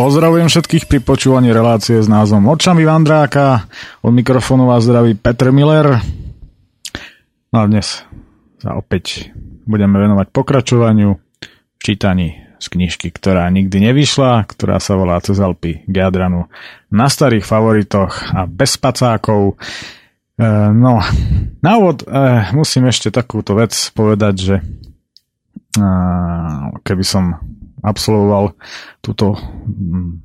Pozdravujem všetkých pri počúvaní relácie s názvom Očami Vandráka. Od mikrofónu vás zdraví Petr Miller. No a dnes sa opäť budeme venovať pokračovaniu v čítaní z knižky, ktorá nikdy nevyšla, ktorá sa volá Cez Alpy k Jadranu na starých favoritoch a bez pacákov. E, no, na úvod e, musím ešte takúto vec povedať, že e, keby som absolvoval túto mm,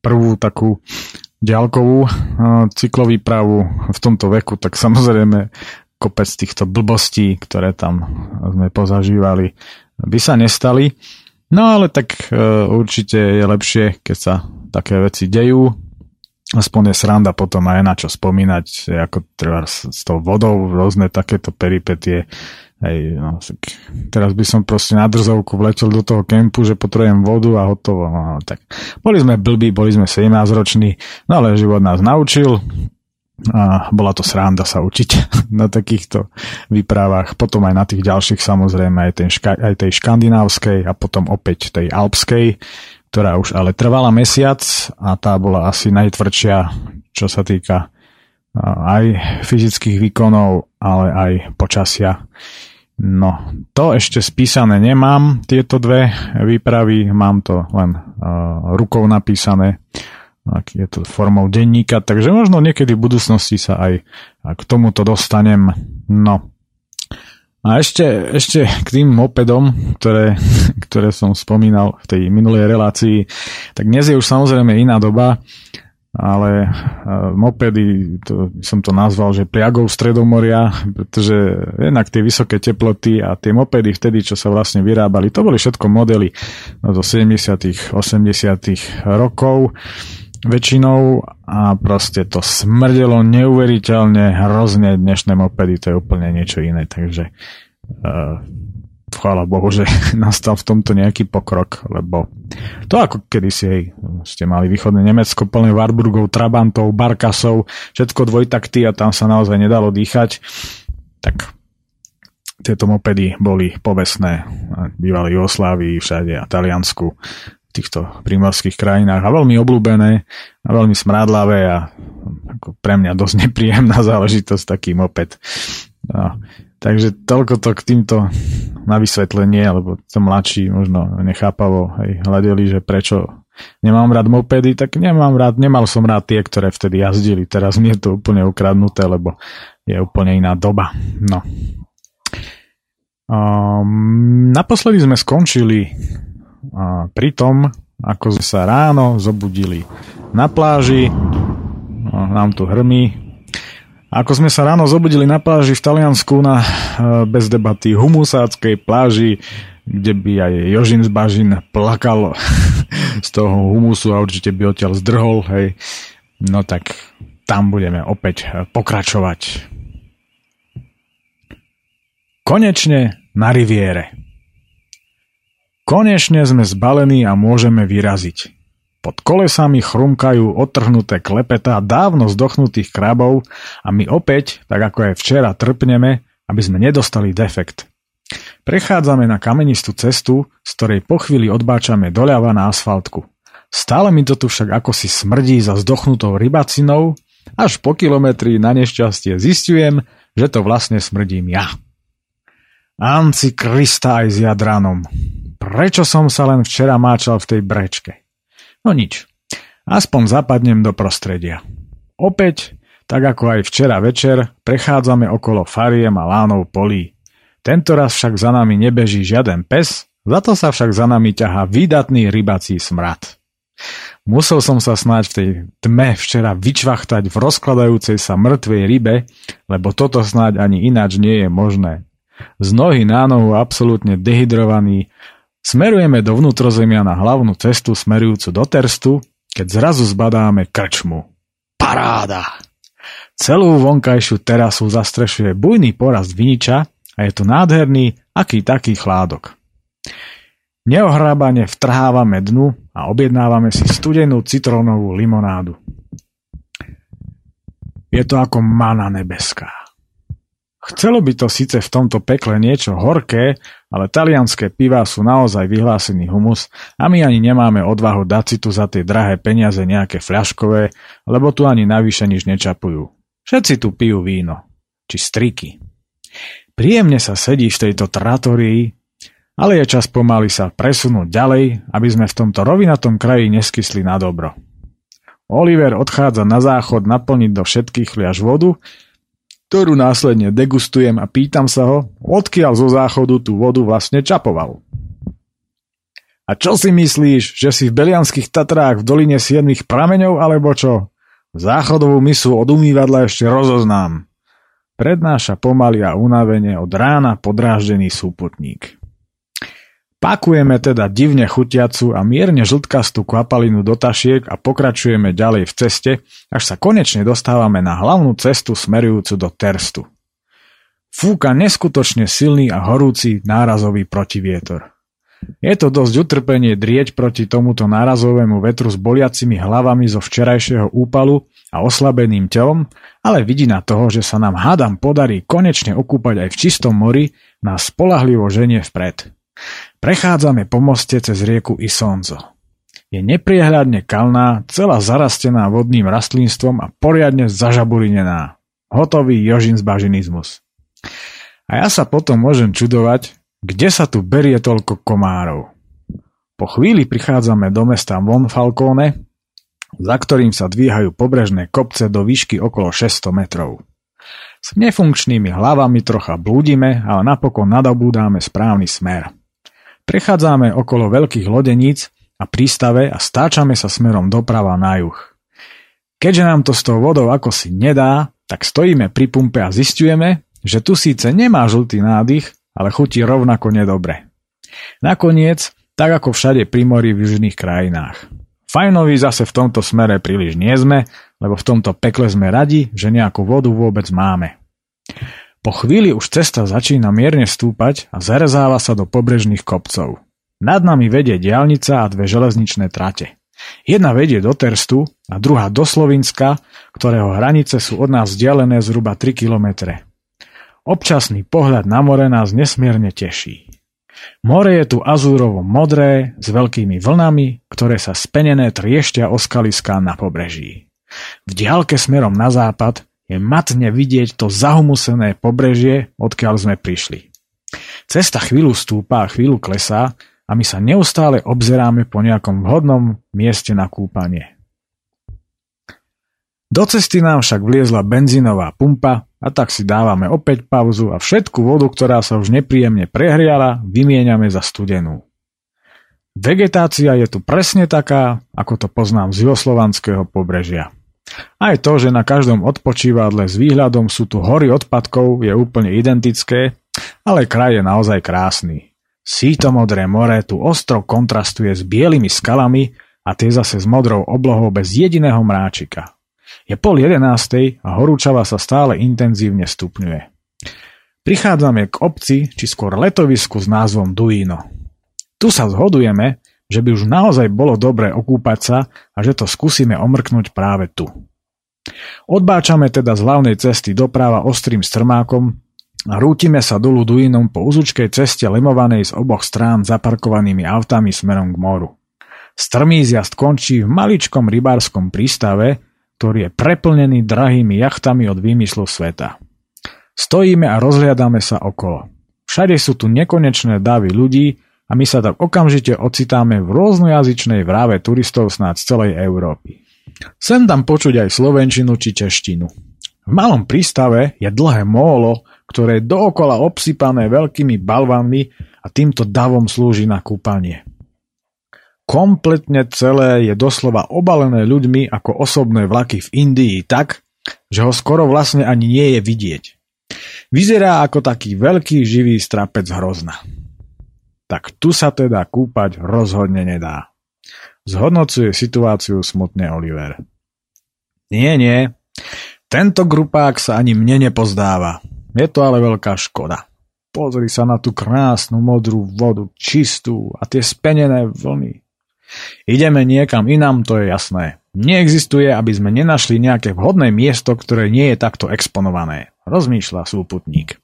prvú takú ďalkovú cyklový pravu v tomto veku, tak samozrejme kopec týchto blbostí, ktoré tam sme pozažívali, by sa nestali. No ale tak e, určite je lepšie, keď sa také veci dejú. Aspoň je sranda potom aj na čo spomínať, ako treba s tou vodou, rôzne takéto peripetie Hej, no, teraz by som proste na drzovku vletel do toho kempu, že potrebujem vodu a hotovo. No, tak. Boli sme blbí, boli sme 17 roční, no ale život nás naučil a bola to sranda sa učiť na takýchto výpravách. Potom aj na tých ďalších samozrejme aj, ten ška, aj tej škandinávskej a potom opäť tej alpskej, ktorá už ale trvala mesiac a tá bola asi najtvrdšia, čo sa týka aj fyzických výkonov, ale aj počasia. No, to ešte spísané nemám, tieto dve výpravy, mám to len uh, rukou napísané, je to formou denníka, takže možno niekedy v budúcnosti sa aj k tomuto dostanem. No. A ešte, ešte k tým mopedom, ktoré, ktoré som spomínal v tej minulej relácii, tak dnes je už samozrejme iná doba ale mopedy, to som to nazval, že priagov stredomoria, pretože jednak tie vysoké teploty a tie mopedy vtedy, čo sa vlastne vyrábali, to boli všetko modely no, zo 70 80 rokov väčšinou a proste to smrdelo neuveriteľne hrozne dnešné mopedy, to je úplne niečo iné, takže uh, chvála Bohu, že nastal v tomto nejaký pokrok, lebo to ako kedysi hej, ste mali východné Nemecko plné Warburgov, Trabantov, Barkasov, všetko dvojtakty a tam sa naozaj nedalo dýchať, tak tieto mopedy boli povestné bývali Jugoslávii, všade a Taliansku, v týchto primorských krajinách a veľmi obľúbené a veľmi smrádlavé a ako pre mňa dosť nepríjemná záležitosť taký moped. No, Takže toľko to k týmto na vysvetlenie, lebo to mladší možno nechápavo hej, hľadeli, že prečo nemám rád mopedy, tak nemám rád, nemal som rád tie, ktoré vtedy jazdili. Teraz mi je to úplne ukradnuté, lebo je úplne iná doba. No. Um, naposledy sme skončili uh, pri tom, ako sme sa ráno zobudili na pláži. Uh, nám tu hrmí, ako sme sa ráno zobudili na pláži v Taliansku na e, bez debaty humusáckej pláži, kde by aj Jožin z Bažin plakal z toho humusu a určite by odtiaľ zdrhol, hej. No tak tam budeme opäť pokračovať. Konečne na riviere. Konečne sme zbalení a môžeme vyraziť. Pod kolesami chrumkajú odtrhnuté klepetá dávno zdochnutých krabov a my opäť, tak ako aj včera, trpneme, aby sme nedostali defekt. Prechádzame na kamenistú cestu, z ktorej po chvíli odbáčame doľava na asfaltku. Stále mi to tu však ako si smrdí za zdochnutou rybacinou, až po kilometri na nešťastie zistujem, že to vlastne smrdím ja. Anci Krista aj s Jadranom. Prečo som sa len včera máčal v tej brečke? No nič. Aspoň zapadnem do prostredia. Opäť, tak ako aj včera večer, prechádzame okolo fariem a lánov polí. Tento raz však za nami nebeží žiaden pes, za to sa však za nami ťahá výdatný rybací smrad. Musel som sa snáď v tej tme včera vyčvachtať v rozkladajúcej sa mŕtvej rybe, lebo toto snáď ani ináč nie je možné. Z nohy na nohu absolútne dehydrovaný, Smerujeme do vnútrozemia na hlavnú cestu smerujúcu do Terstu, keď zrazu zbadáme krčmu. Paráda! Celú vonkajšiu terasu zastrešuje bujný porast viniča a je tu nádherný, aký taký chládok. Neohrábane vtrhávame dnu a objednávame si studenú citrónovú limonádu. Je to ako mana nebeská. Chcelo by to síce v tomto pekle niečo horké, ale talianské pivá sú naozaj vyhlásený humus a my ani nemáme odvahu dať si tu za tie drahé peniaze nejaké fľaškové, lebo tu ani navyše nič nečapujú. Všetci tu pijú víno. Či striky. Príjemne sa sedí v tejto tratorii, ale je čas pomaly sa presunúť ďalej, aby sme v tomto rovinatom kraji neskysli na dobro. Oliver odchádza na záchod naplniť do všetkých fliaž vodu ktorú následne degustujem a pýtam sa ho, odkiaľ zo záchodu tú vodu vlastne čapoval. A čo si myslíš, že si v Belianských Tatrách v doline siedmých prameňov alebo čo? Záchodovú misu od umývadla ešte rozoznám. Prednáša pomaly a unavene od rána podráždený súputník. Pakujeme teda divne chutiacu a mierne žltkastú kvapalinu do tašiek a pokračujeme ďalej v ceste, až sa konečne dostávame na hlavnú cestu smerujúcu do Terstu. Fúka neskutočne silný a horúci nárazový protivietor. Je to dosť utrpenie drieť proti tomuto nárazovému vetru s boliacimi hlavami zo včerajšieho úpalu a oslabeným telom, ale vidina toho, že sa nám hádam podarí konečne okúpať aj v čistom mori, nás spolahlivo ženie vpred. Prechádzame po moste cez rieku Isonzo. Je nepriehľadne kalná, celá zarastená vodným rastlinstvom a poriadne zažaburinená. Hotový Jožin bažinizmus. A ja sa potom môžem čudovať, kde sa tu berie toľko komárov. Po chvíli prichádzame do mesta Monfalcone, za ktorým sa dvíhajú pobrežné kopce do výšky okolo 600 metrov. S nefunkčnými hlavami trocha blúdime, ale napokon nadobúdáme správny smer. Prechádzame okolo veľkých lodeníc a prístave a stáčame sa smerom doprava na juh. Keďže nám to s tou vodou ako si nedá, tak stojíme pri pumpe a zistujeme, že tu síce nemá žltý nádych, ale chutí rovnako nedobre. Nakoniec, tak ako všade pri mori v južných krajinách. Fajnovi zase v tomto smere príliš nie sme, lebo v tomto pekle sme radi, že nejakú vodu vôbec máme. Po chvíli už cesta začína mierne stúpať a zarezáva sa do pobrežných kopcov. Nad nami vedie diálnica a dve železničné trate. Jedna vedie do Terstu a druhá do Slovinska, ktorého hranice sú od nás vzdialené zhruba 3 kilometre. Občasný pohľad na more nás nesmierne teší. More je tu azúrovo modré, s veľkými vlnami, ktoré sa spenené trieštia o skaliská na pobreží. V diálke smerom na západ je matne vidieť to zahumusené pobrežie, odkiaľ sme prišli. Cesta chvíľu stúpa a chvíľu klesá a my sa neustále obzeráme po nejakom vhodnom mieste na kúpanie. Do cesty nám však vliezla benzínová pumpa a tak si dávame opäť pauzu a všetku vodu, ktorá sa už nepríjemne prehriala, vymieňame za studenú. Vegetácia je tu presne taká, ako to poznám z juhoslovanského pobrežia. Aj to, že na každom odpočívadle s výhľadom sú tu hory odpadkov, je úplne identické, ale kraj je naozaj krásny. Sítomodré more tu ostro kontrastuje s bielými skalami a tie zase s modrou oblohou bez jediného mráčika. Je pol jedenástej a horúčava sa stále intenzívne stupňuje. Prichádzame k obci, či skôr letovisku s názvom Duino. Tu sa zhodujeme, že by už naozaj bolo dobre okúpať sa a že to skúsime omrknúť práve tu. Odbáčame teda z hlavnej cesty doprava ostrým strmákom a rútime sa dolu Duinom po uzučkej ceste lemovanej z oboch strán zaparkovanými autami smerom k moru. Strmý zjazd končí v maličkom rybárskom prístave, ktorý je preplnený drahými jachtami od výmyslu sveta. Stojíme a rozhliadame sa okolo. Všade sú tu nekonečné davy ľudí, a my sa tak okamžite ocitáme v rôznojazyčnej vráve turistov snáď z celej Európy. Sem tam počuť aj slovenčinu či češtinu. V malom prístave je dlhé mólo, ktoré je dookola obsypané veľkými balvanmi a týmto davom slúži na kúpanie. Kompletne celé je doslova obalené ľuďmi ako osobné vlaky v Indii tak, že ho skoro vlastne ani nie je vidieť. Vyzerá ako taký veľký živý strapec hrozna tak tu sa teda kúpať rozhodne nedá. Zhodnocuje situáciu smutne Oliver. Nie, nie. Tento grupák sa ani mne nepozdáva. Je to ale veľká škoda. Pozri sa na tú krásnu modrú vodu, čistú a tie spenené vlny. Ideme niekam inám, to je jasné. Neexistuje, aby sme nenašli nejaké vhodné miesto, ktoré nie je takto exponované, rozmýšľa súputník.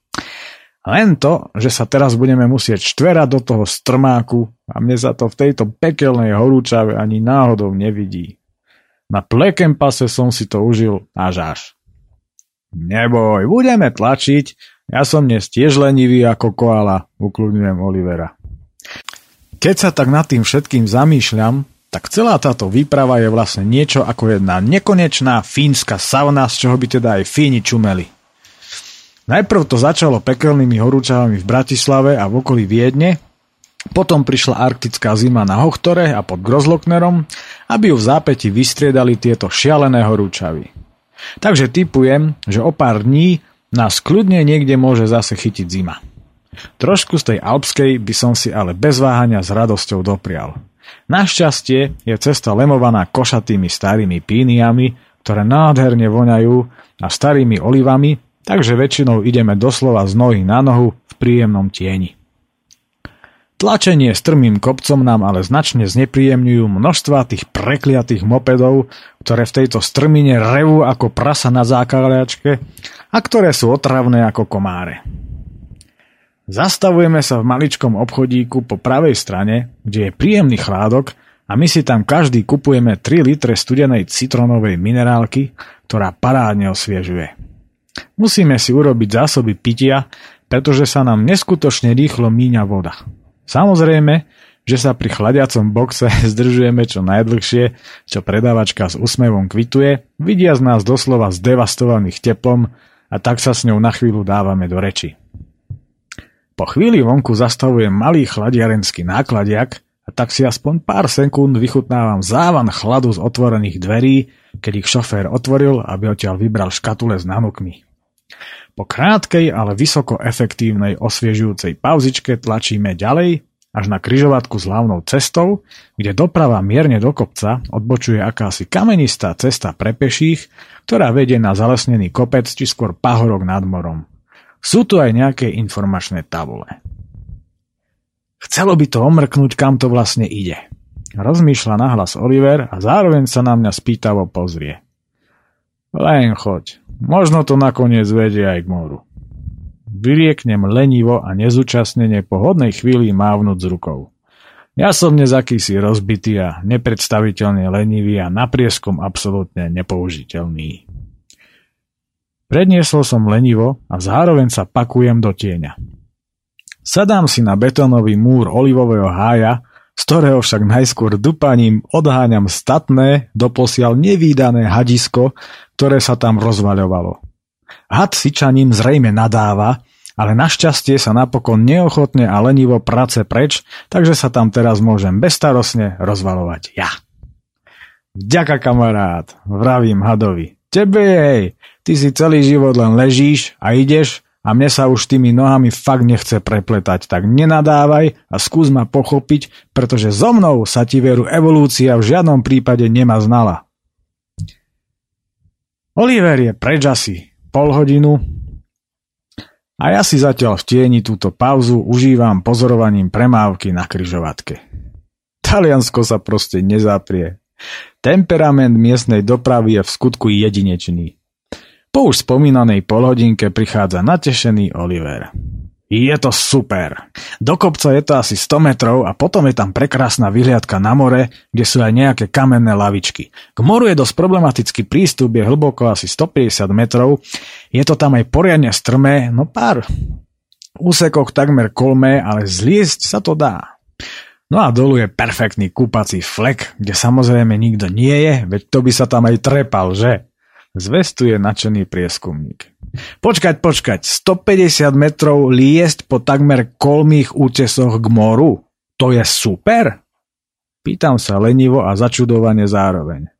Len to, že sa teraz budeme musieť štverať do toho strmáku a mne sa to v tejto pekelnej horúčave ani náhodou nevidí. Na plekem pase som si to užil až až. Neboj, budeme tlačiť, ja som dnes tiež lenivý ako koala, ukludňujem Olivera. Keď sa tak nad tým všetkým zamýšľam, tak celá táto výprava je vlastne niečo ako jedna nekonečná fínska sauna, z čoho by teda aj Fíni čumeli. Najprv to začalo pekelnými horúčavami v Bratislave a v okolí Viedne, potom prišla arktická zima na Hochtore a pod Grozloknerom, aby ju v zápäti vystriedali tieto šialené horúčavy. Takže typujem, že o pár dní nás kľudne niekde môže zase chytiť zima. Trošku z tej alpskej by som si ale bez váhania s radosťou doprial. Našťastie je cesta lemovaná košatými starými píniami, ktoré nádherne voňajú a starými olivami, takže väčšinou ideme doslova z nohy na nohu v príjemnom tieni. Tlačenie strmým kopcom nám ale značne znepríjemňujú množstva tých prekliatých mopedov, ktoré v tejto strmine revú ako prasa na zákaliačke a ktoré sú otravné ako komáre. Zastavujeme sa v maličkom obchodíku po pravej strane, kde je príjemný chládok a my si tam každý kupujeme 3 litre studenej citronovej minerálky, ktorá parádne osviežuje. Musíme si urobiť zásoby pitia, pretože sa nám neskutočne rýchlo míňa voda. Samozrejme, že sa pri chladiacom boxe zdržujeme čo najdlhšie, čo predávačka s úsmevom kvituje, vidia z nás doslova zdevastovaných teplom a tak sa s ňou na chvíľu dávame do reči. Po chvíli vonku zastavujem malý chladiarenský nákladiak a tak si aspoň pár sekúnd vychutnávam závan chladu z otvorených dverí, keď ich šofér otvoril, aby odtiaľ vybral škatule s nanukmi. Po krátkej, ale vysoko efektívnej osviežujúcej pauzičke tlačíme ďalej až na kryžovatku s hlavnou cestou, kde doprava mierne do kopca odbočuje akási kamenistá cesta pre peších, ktorá vedie na zalesnený kopec či skôr pahorok nad morom. Sú tu aj nejaké informačné tabule. Chcelo by to omrknúť, kam to vlastne ide. Rozmýšľa nahlas Oliver a zároveň sa na mňa spýtavo pozrie. Len choď, Možno to nakoniec vedie aj k moru. Vyrieknem lenivo a nezúčastnenie po hodnej chvíli mávnuť z rukou. Ja som dnes akýsi rozbitý a nepredstaviteľne lenivý a na prieskom absolútne nepoužiteľný. Predniesol som lenivo a zároveň sa pakujem do tieňa. Sadám si na betónový múr olivového hája, z ktorého však najskôr dupaním odháňam statné, doposiaľ nevýdané hadisko, ktoré sa tam rozvaľovalo. Had sičaním zrejme nadáva, ale našťastie sa napokon neochotne a lenivo prace preč, takže sa tam teraz môžem bezstarostne rozvalovať ja. Ďaká kamarát, vravím hadovi. Tebe jej, ty si celý život len ležíš a ideš a mne sa už tými nohami fakt nechce prepletať, tak nenadávaj a skús ma pochopiť, pretože so mnou sa ti veru evolúcia v žiadnom prípade nemá znala. Oliver je preč asi pol hodinu a ja si zatiaľ v tieni túto pauzu užívam pozorovaním premávky na kryžovatke. Taliansko sa proste nezaprie. Temperament miestnej dopravy je v skutku jedinečný. Po už spomínanej polhodinke prichádza natešený Oliver. Je to super. Do kopca je to asi 100 metrov a potom je tam prekrásna vyhliadka na more, kde sú aj nejaké kamenné lavičky. K moru je dosť problematický prístup, je hlboko asi 150 metrov. Je to tam aj poriadne strmé, no pár úsekoch takmer kolmé, ale zliesť sa to dá. No a dolu je perfektný kúpací flek, kde samozrejme nikto nie je, veď to by sa tam aj trepal, že? Zvestuje nadšený prieskumník. Počkať, počkať, 150 metrov liesť po takmer kolmých útesoch k moru? To je super? Pýtam sa lenivo a začudovane zároveň.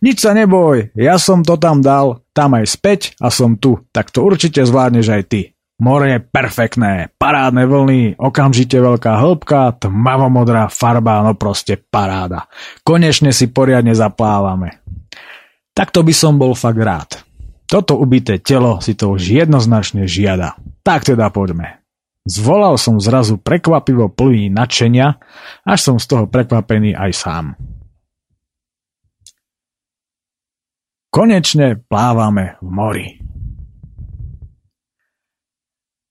Nič sa neboj, ja som to tam dal, tam aj späť a som tu, tak to určite zvládneš aj ty. More je perfektné, parádne vlny, okamžite veľká hĺbka, tmavomodrá farba, no proste paráda. Konečne si poriadne zaplávame. Takto by som bol fakt rád. Toto ubité telo si to už jednoznačne žiada. Tak teda poďme. Zvolal som zrazu prekvapivo plný nadšenia, až som z toho prekvapený aj sám. Konečne plávame v mori.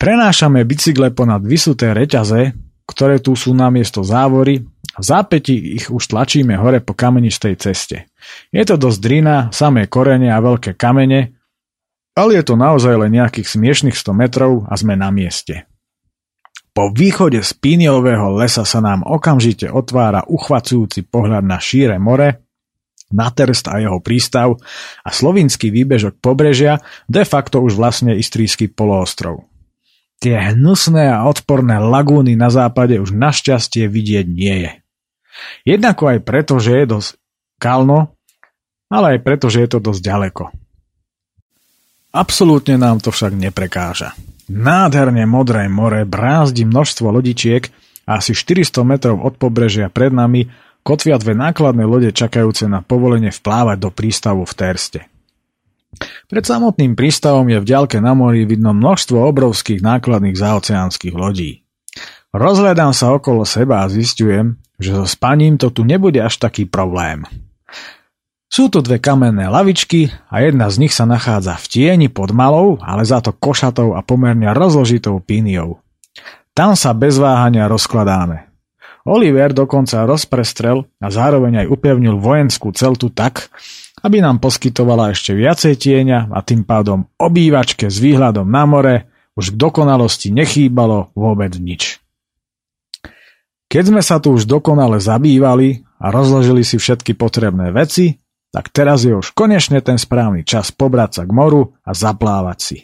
Prenášame bicykle ponad vysuté reťaze, ktoré tu sú na miesto závory a v zápäti ich už tlačíme hore po kamenistej ceste. Je to dosť drina, samé korene a veľké kamene, ale je to naozaj len nejakých smiešných 100 metrov a sme na mieste. Po východe z píniového lesa sa nám okamžite otvára uchvacujúci pohľad na šíre more, na Terst a jeho prístav a slovinský výbežok pobrežia, de facto už vlastne istrísky poloostrov. Tie hnusné a odporné lagúny na západe už našťastie vidieť nie je. Jednako aj preto, že je dosť kalno, ale aj preto, že je to dosť ďaleko. Absolútne nám to však neprekáža. Nádherne modré more brázdi množstvo lodičiek a asi 400 metrov od pobrežia pred nami kotvia dve nákladné lode čakajúce na povolenie vplávať do prístavu v Terste. Pred samotným prístavom je v ďalke na mori vidno množstvo obrovských nákladných zaoceánskych lodí. Rozhľadám sa okolo seba a zistujem, že so spaním to tu nebude až taký problém. Sú tu dve kamenné lavičky a jedna z nich sa nachádza v tieni pod malou, ale za to košatou a pomerne rozložitou píniou. Tam sa bez váhania rozkladáme. Oliver dokonca rozprestrel a zároveň aj upevnil vojenskú celtu tak, aby nám poskytovala ešte viacej tieňa a tým pádom obývačke s výhľadom na more už k dokonalosti nechýbalo vôbec nič. Keď sme sa tu už dokonale zabývali a rozložili si všetky potrebné veci, tak teraz je už konečne ten správny čas pobrať sa k moru a zaplávať si.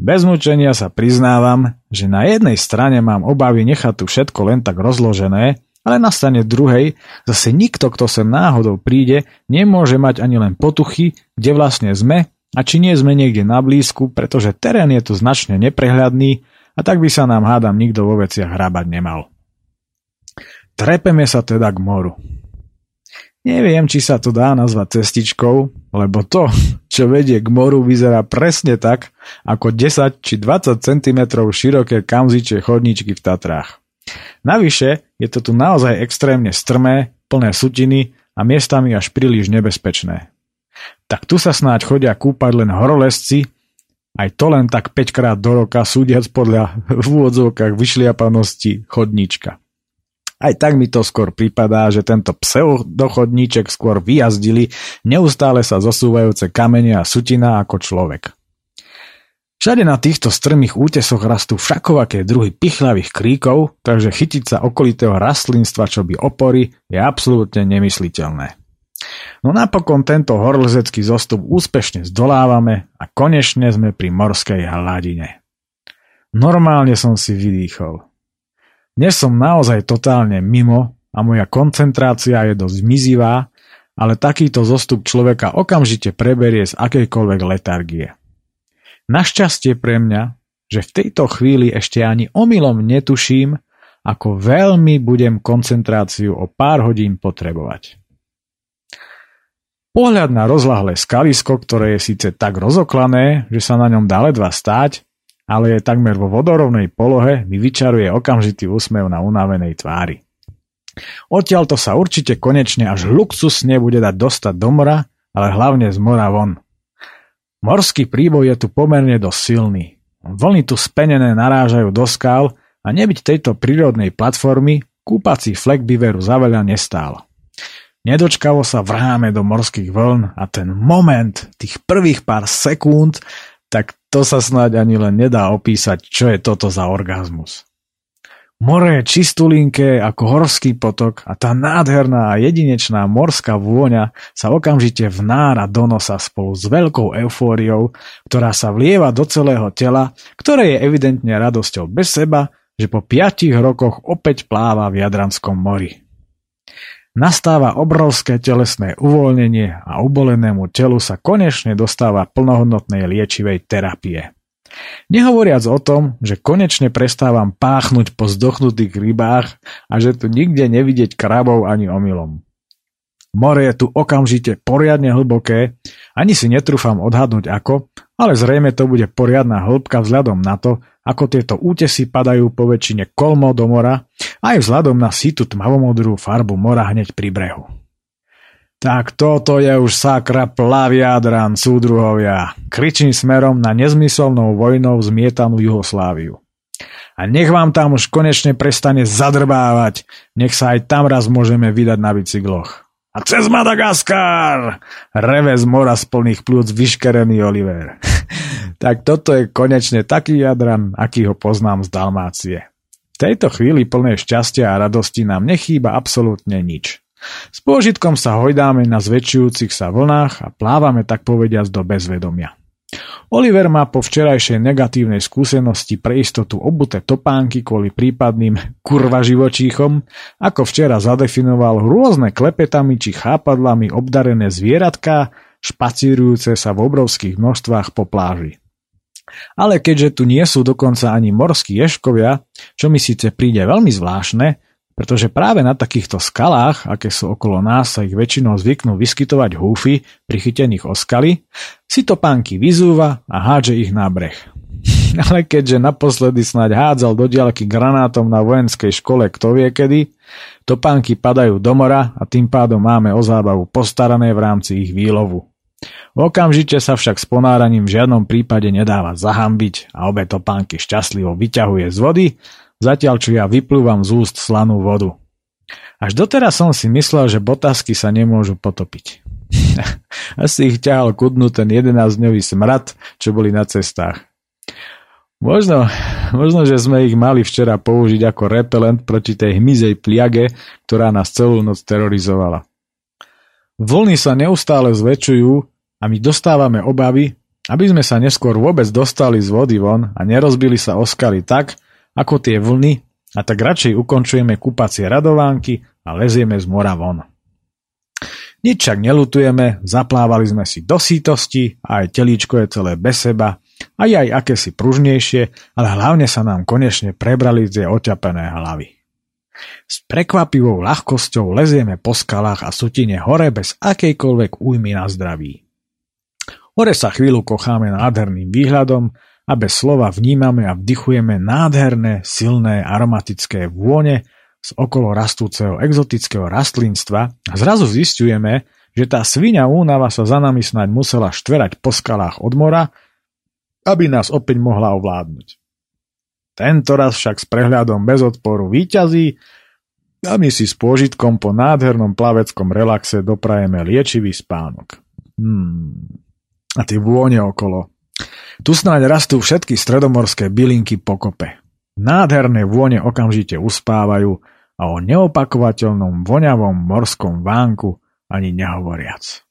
Bez mučenia sa priznávam, že na jednej strane mám obavy nechať tu všetko len tak rozložené, ale na strane druhej zase nikto, kto sem náhodou príde, nemôže mať ani len potuchy, kde vlastne sme a či nie sme niekde na blízku, pretože terén je tu značne neprehľadný a tak by sa nám hádam nikto vo veciach hrábať nemal. Trepeme sa teda k moru. Neviem, či sa to dá nazvať cestičkou, lebo to, čo vedie k moru, vyzerá presne tak, ako 10 či 20 cm široké kamzičie chodničky v Tatrách. Navyše je to tu naozaj extrémne strmé, plné sutiny a miestami až príliš nebezpečné. Tak tu sa snáď chodia kúpať len horolesci, aj to len tak 5 krát do roka súdiac podľa v úvodzovkách vyšliapanosti chodníčka. Aj tak mi to skôr pripadá, že tento pseudochodníček skôr vyjazdili neustále sa zosúvajúce kamene a sutina ako človek. Všade na týchto strmých útesoch rastú všakovaké druhy pichľavých kríkov, takže chytiť sa okolitého rastlinstva, čo by opory, je absolútne nemysliteľné. No napokon tento horlezecký zostup úspešne zdolávame a konečne sme pri morskej hladine. Normálne som si vydýchol. Dnes som naozaj totálne mimo a moja koncentrácia je dosť mizivá, ale takýto zostup človeka okamžite preberie z akejkoľvek letargie. Našťastie pre mňa, že v tejto chvíli ešte ani omylom netuším, ako veľmi budem koncentráciu o pár hodín potrebovať. Pohľad na rozlahlé skalisko, ktoré je síce tak rozoklané, že sa na ňom dá ledva stáť, ale je takmer vo vodorovnej polohe, mi vyčaruje okamžitý úsmev na unavenej tvári. Odtiaľto sa určite konečne až luxusne bude dať dostať do mora, ale hlavne z mora von. Morský príboj je tu pomerne dosť silný. Vlny tu spenené narážajú do skál a nebyť tejto prírodnej platformy, kúpací flek by veru za veľa nestál. Nedočkavo sa vrháme do morských vln a ten moment, tých prvých pár sekúnd, tak to sa snáď ani len nedá opísať, čo je toto za orgazmus. More je čistulinké ako horský potok a tá nádherná a jedinečná morská vôňa sa okamžite vnára do nosa spolu s veľkou eufóriou, ktorá sa vlieva do celého tela, ktoré je evidentne radosťou bez seba, že po piatich rokoch opäť pláva v Jadranskom mori. Nastáva obrovské telesné uvoľnenie a ubolenému telu sa konečne dostáva plnohodnotnej liečivej terapie. Nehovoriac o tom, že konečne prestávam páchnuť po zdochnutých rybách a že tu nikde nevidieť krabov ani omylom. More je tu okamžite poriadne hlboké, ani si netrúfam odhadnúť ako, ale zrejme to bude poriadna hĺbka vzhľadom na to, ako tieto útesy padajú po väčšine kolmo do mora, aj vzhľadom na situ tmavomodrú farbu mora hneď pri brehu. Tak toto je už sakra plaviadran, súdruhovia. Kričím smerom na nezmyselnou vojnou zmietanú Juhosláviu. A nech vám tam už konečne prestane zadrbávať, nech sa aj tam raz môžeme vydať na bicykloch. A cez Madagaskar! Reve z mora z plných plúc vyškerený Oliver. tak toto je konečne taký jadran, aký ho poznám z Dalmácie. V tejto chvíli plnej šťastia a radosti nám nechýba absolútne nič. S pôžitkom sa hojdáme na zväčšujúcich sa vlnách a plávame tak povediac do bezvedomia. Oliver má po včerajšej negatívnej skúsenosti pre istotu obuté topánky kvôli prípadným kurva živočíchom, ako včera zadefinoval rôzne klepetami či chápadlami obdarené zvieratka, špacírujúce sa v obrovských množstvách po pláži. Ale keďže tu nie sú dokonca ani morskí ješkovia, čo mi síce príde veľmi zvláštne, pretože práve na takýchto skalách, aké sú okolo nás, sa ich väčšinou zvyknú vyskytovať húfy prichytených o skaly, si to pánky vyzúva a hádže ich na breh. Ale keďže naposledy snáď hádzal do diaľky granátom na vojenskej škole kto vie kedy, topánky padajú do mora a tým pádom máme o zábavu postarané v rámci ich výlovu. Okamžite sa však s ponáraním v žiadnom prípade nedáva zahambiť a obe topánky šťastlivo vyťahuje z vody zatiaľ čo ja vyplúvam z úst slanú vodu. Až doteraz som si myslel, že botasky sa nemôžu potopiť. Asi ich ťahal kudnú ten 11-dňový smrad, čo boli na cestách. Možno, možno, že sme ich mali včera použiť ako repelent proti tej hmizej pliage, ktorá nás celú noc terorizovala. Vlny sa neustále zväčšujú a my dostávame obavy, aby sme sa neskôr vôbec dostali z vody von a nerozbili sa o skaly tak, ako tie vlny a tak radšej ukončujeme kúpacie radovánky a lezieme z mora von. Nič však nelutujeme, zaplávali sme si do sítosti a aj telíčko je celé bez seba, aj aj akési pružnejšie, ale hlavne sa nám konečne prebrali tie oťapené hlavy. S prekvapivou ľahkosťou lezieme po skalách a sutine hore bez akejkoľvek újmy na zdraví. Hore sa chvíľu kocháme nádherným výhľadom a bez slova vnímame a vdychujeme nádherné, silné, aromatické vône z okolo rastúceho exotického rastlinstva a zrazu zistujeme, že tá svinia únava sa za nami snáď musela štverať po skalách od mora, aby nás opäť mohla ovládnuť. Tento raz však s prehľadom bez odporu výťazí a my si s pôžitkom po nádhernom plaveckom relaxe doprajeme liečivý spánok. Hmm. A tie vône okolo. Tu snáď rastú všetky stredomorské bylinky pokope. Nádherné vône okamžite uspávajú a o neopakovateľnom voňavom morskom vánku ani nehovoriac.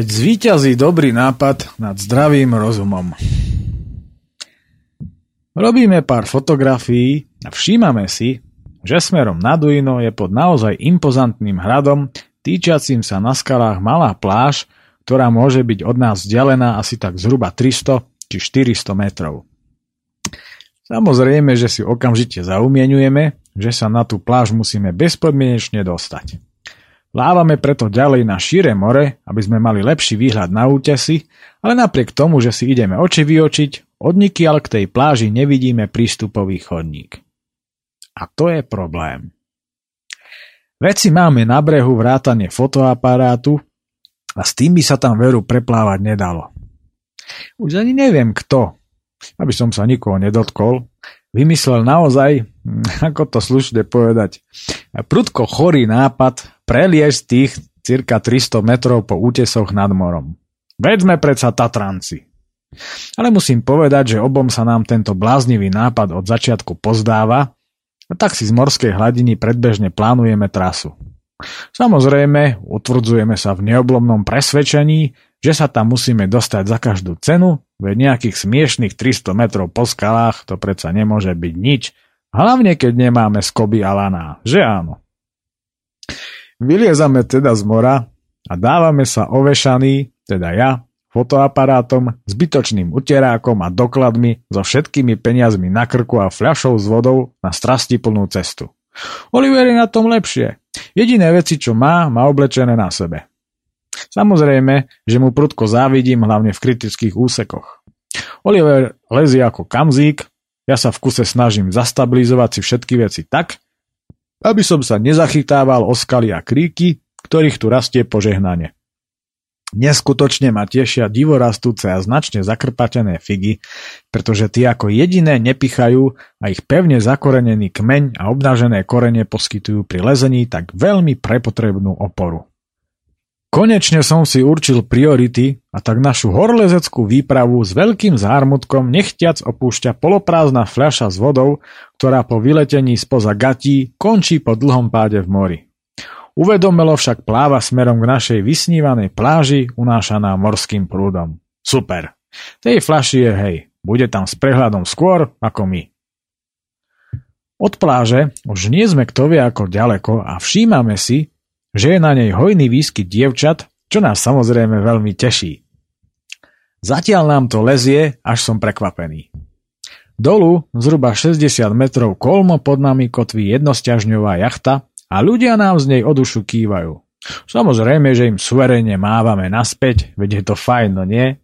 Keď zvíťazí dobrý nápad nad zdravým rozumom. Robíme pár fotografií a všímame si, že smerom na Duino je pod naozaj impozantným hradom, týčacím sa na skalách malá pláž, ktorá môže byť od nás vzdialená asi tak zhruba 300 či 400 metrov. Samozrejme, že si okamžite zaumienujeme, že sa na tú pláž musíme bezpodmienečne dostať. Plávame preto ďalej na šíre more, aby sme mali lepší výhľad na útesy, ale napriek tomu, že si ideme oči vyočiť, odnikiaľ k tej pláži nevidíme prístupový chodník. A to je problém. Veci máme na brehu vrátane fotoaparátu a s tým by sa tam veru preplávať nedalo. Už ani neviem kto, aby som sa nikoho nedotkol, vymyslel naozaj, ako to slušne povedať, prudko chorý nápad preliesť tých cirka 300 metrov po útesoch nad morom. Veď sme predsa Tatranci. Ale musím povedať, že obom sa nám tento bláznivý nápad od začiatku pozdáva a tak si z morskej hladiny predbežne plánujeme trasu. Samozrejme, utvrdzujeme sa v neoblomnom presvedčení, že sa tam musíme dostať za každú cenu, veď nejakých smiešných 300 metrov po skalách to predsa nemôže byť nič, hlavne keď nemáme skoby a laná, že áno. Vyliezame teda z mora a dávame sa ovešaný, teda ja, fotoaparátom, zbytočným uterákom a dokladmi so všetkými peniazmi na krku a fľašou s vodou na strastiplnú cestu. Oliver je na tom lepšie. Jediné veci, čo má, má oblečené na sebe. Samozrejme, že mu prudko závidím hlavne v kritických úsekoch. Oliver lezie ako kamzík, ja sa v kuse snažím zastabilizovať si všetky veci tak, aby som sa nezachytával o skaly a kríky, ktorých tu rastie požehnanie. Neskutočne ma tešia divorastúce a značne zakrpatené figy, pretože tie ako jediné nepichajú a ich pevne zakorenený kmeň a obnažené korene poskytujú pri lezení tak veľmi prepotrebnú oporu. Konečne som si určil priority a tak našu horlezeckú výpravu s veľkým zármutkom nechtiac opúšťa poloprázdna fľaša s vodou, ktorá po vyletení spoza gatí končí po dlhom páde v mori. Uvedomelo však pláva smerom k našej vysnívanej pláži unášaná morským prúdom. Super. Tej fľaši je hej, bude tam s prehľadom skôr ako my. Od pláže už nie sme kto vie ako ďaleko a všímame si, že je na nej hojný výskyt dievčat, čo nás samozrejme veľmi teší. Zatiaľ nám to lezie, až som prekvapený. Dolu, zhruba 60 metrov kolmo pod nami kotví jednosťažňová jachta a ľudia nám z nej o dušu kývajú. Samozrejme, že im suverene mávame naspäť, veď je to fajn, no nie?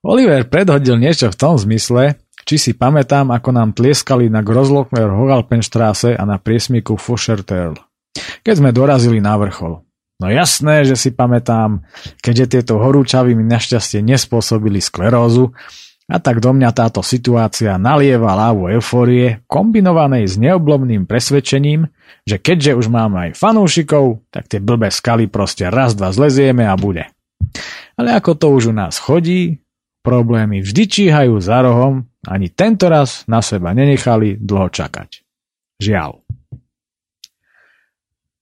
Oliver predhodil niečo v tom zmysle, či si pamätám, ako nám tlieskali na Grozlockner Hogalpenstraße a na priesmiku Fuscherterl keď sme dorazili na vrchol. No jasné, že si pamätám, keďže tieto horúčavy mi našťastie nespôsobili sklerózu, a tak do mňa táto situácia nalieva lávu eufórie, kombinovanej s neoblomným presvedčením, že keďže už máme aj fanúšikov, tak tie blbé skaly proste raz, dva zlezieme a bude. Ale ako to už u nás chodí, problémy vždy číhajú za rohom, ani tento raz na seba nenechali dlho čakať. Žiaľ.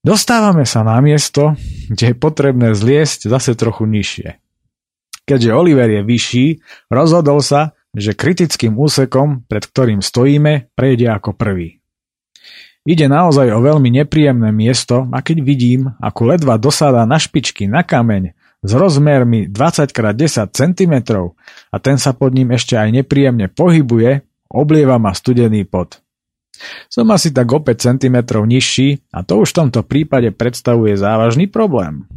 Dostávame sa na miesto, kde je potrebné zliesť zase trochu nižšie. Keďže Oliver je vyšší, rozhodol sa, že kritickým úsekom, pred ktorým stojíme, prejde ako prvý. Ide naozaj o veľmi nepríjemné miesto a keď vidím, ako ledva dosádá na špičky na kameň s rozmermi 20x10 cm a ten sa pod ním ešte aj nepríjemne pohybuje, oblieva ma studený pot. Som asi tak o 5 cm nižší a to už v tomto prípade predstavuje závažný problém.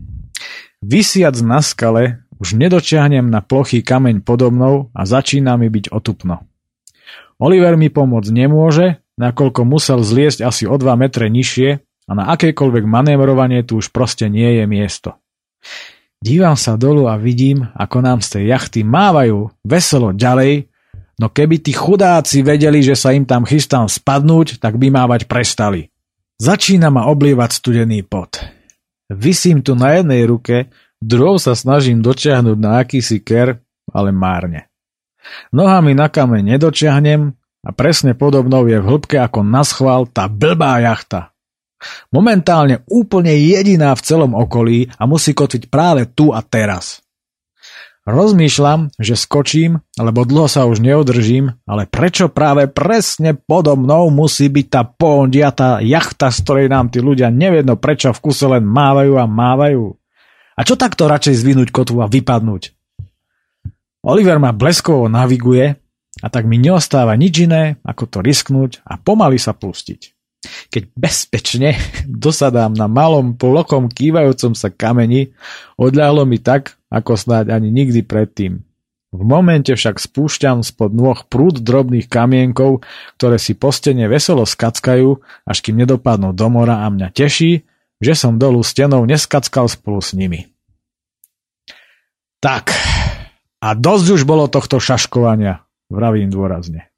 Vysiac na skale už nedočiahnem na plochý kameň podobnou a začína mi byť otupno. Oliver mi pomôcť nemôže, nakoľko musel zliesť asi o 2 metre nižšie a na akékoľvek manévrovanie tu už proste nie je miesto. Dívam sa dolu a vidím, ako nám z tej jachty mávajú veselo ďalej No keby tí chudáci vedeli, že sa im tam chystám spadnúť, tak by mávať prestali. Začína ma oblievať studený pot. Vysím tu na jednej ruke, druhou sa snažím dočiahnuť na akýsi ker, ale márne. Nohami na kameň nedočiahnem a presne podobnou je v hĺbke ako na schvál tá blbá jachta. Momentálne úplne jediná v celom okolí a musí kotviť práve tu a teraz. Rozmýšľam, že skočím, lebo dlho sa už neodržím, ale prečo práve presne podo mnou musí byť tá pondiatá jachta, z ktorej nám tí ľudia nevedno prečo v kuse len mávajú a mávajú. A čo takto radšej zvinúť kotvu a vypadnúť? Oliver ma bleskovo naviguje a tak mi neostáva nič iné, ako to risknúť a pomaly sa pustiť. Keď bezpečne dosadám na malom polokom kývajúcom sa kameni, odľahlo mi tak, ako snáď ani nikdy predtým. V momente však spúšťam spod nôh prúd drobných kamienkov, ktoré si po stene veselo skackajú, až kým nedopadnú do mora a mňa teší, že som dolu stenou neskackal spolu s nimi. Tak, a dosť už bolo tohto šaškovania, vravím dôrazne.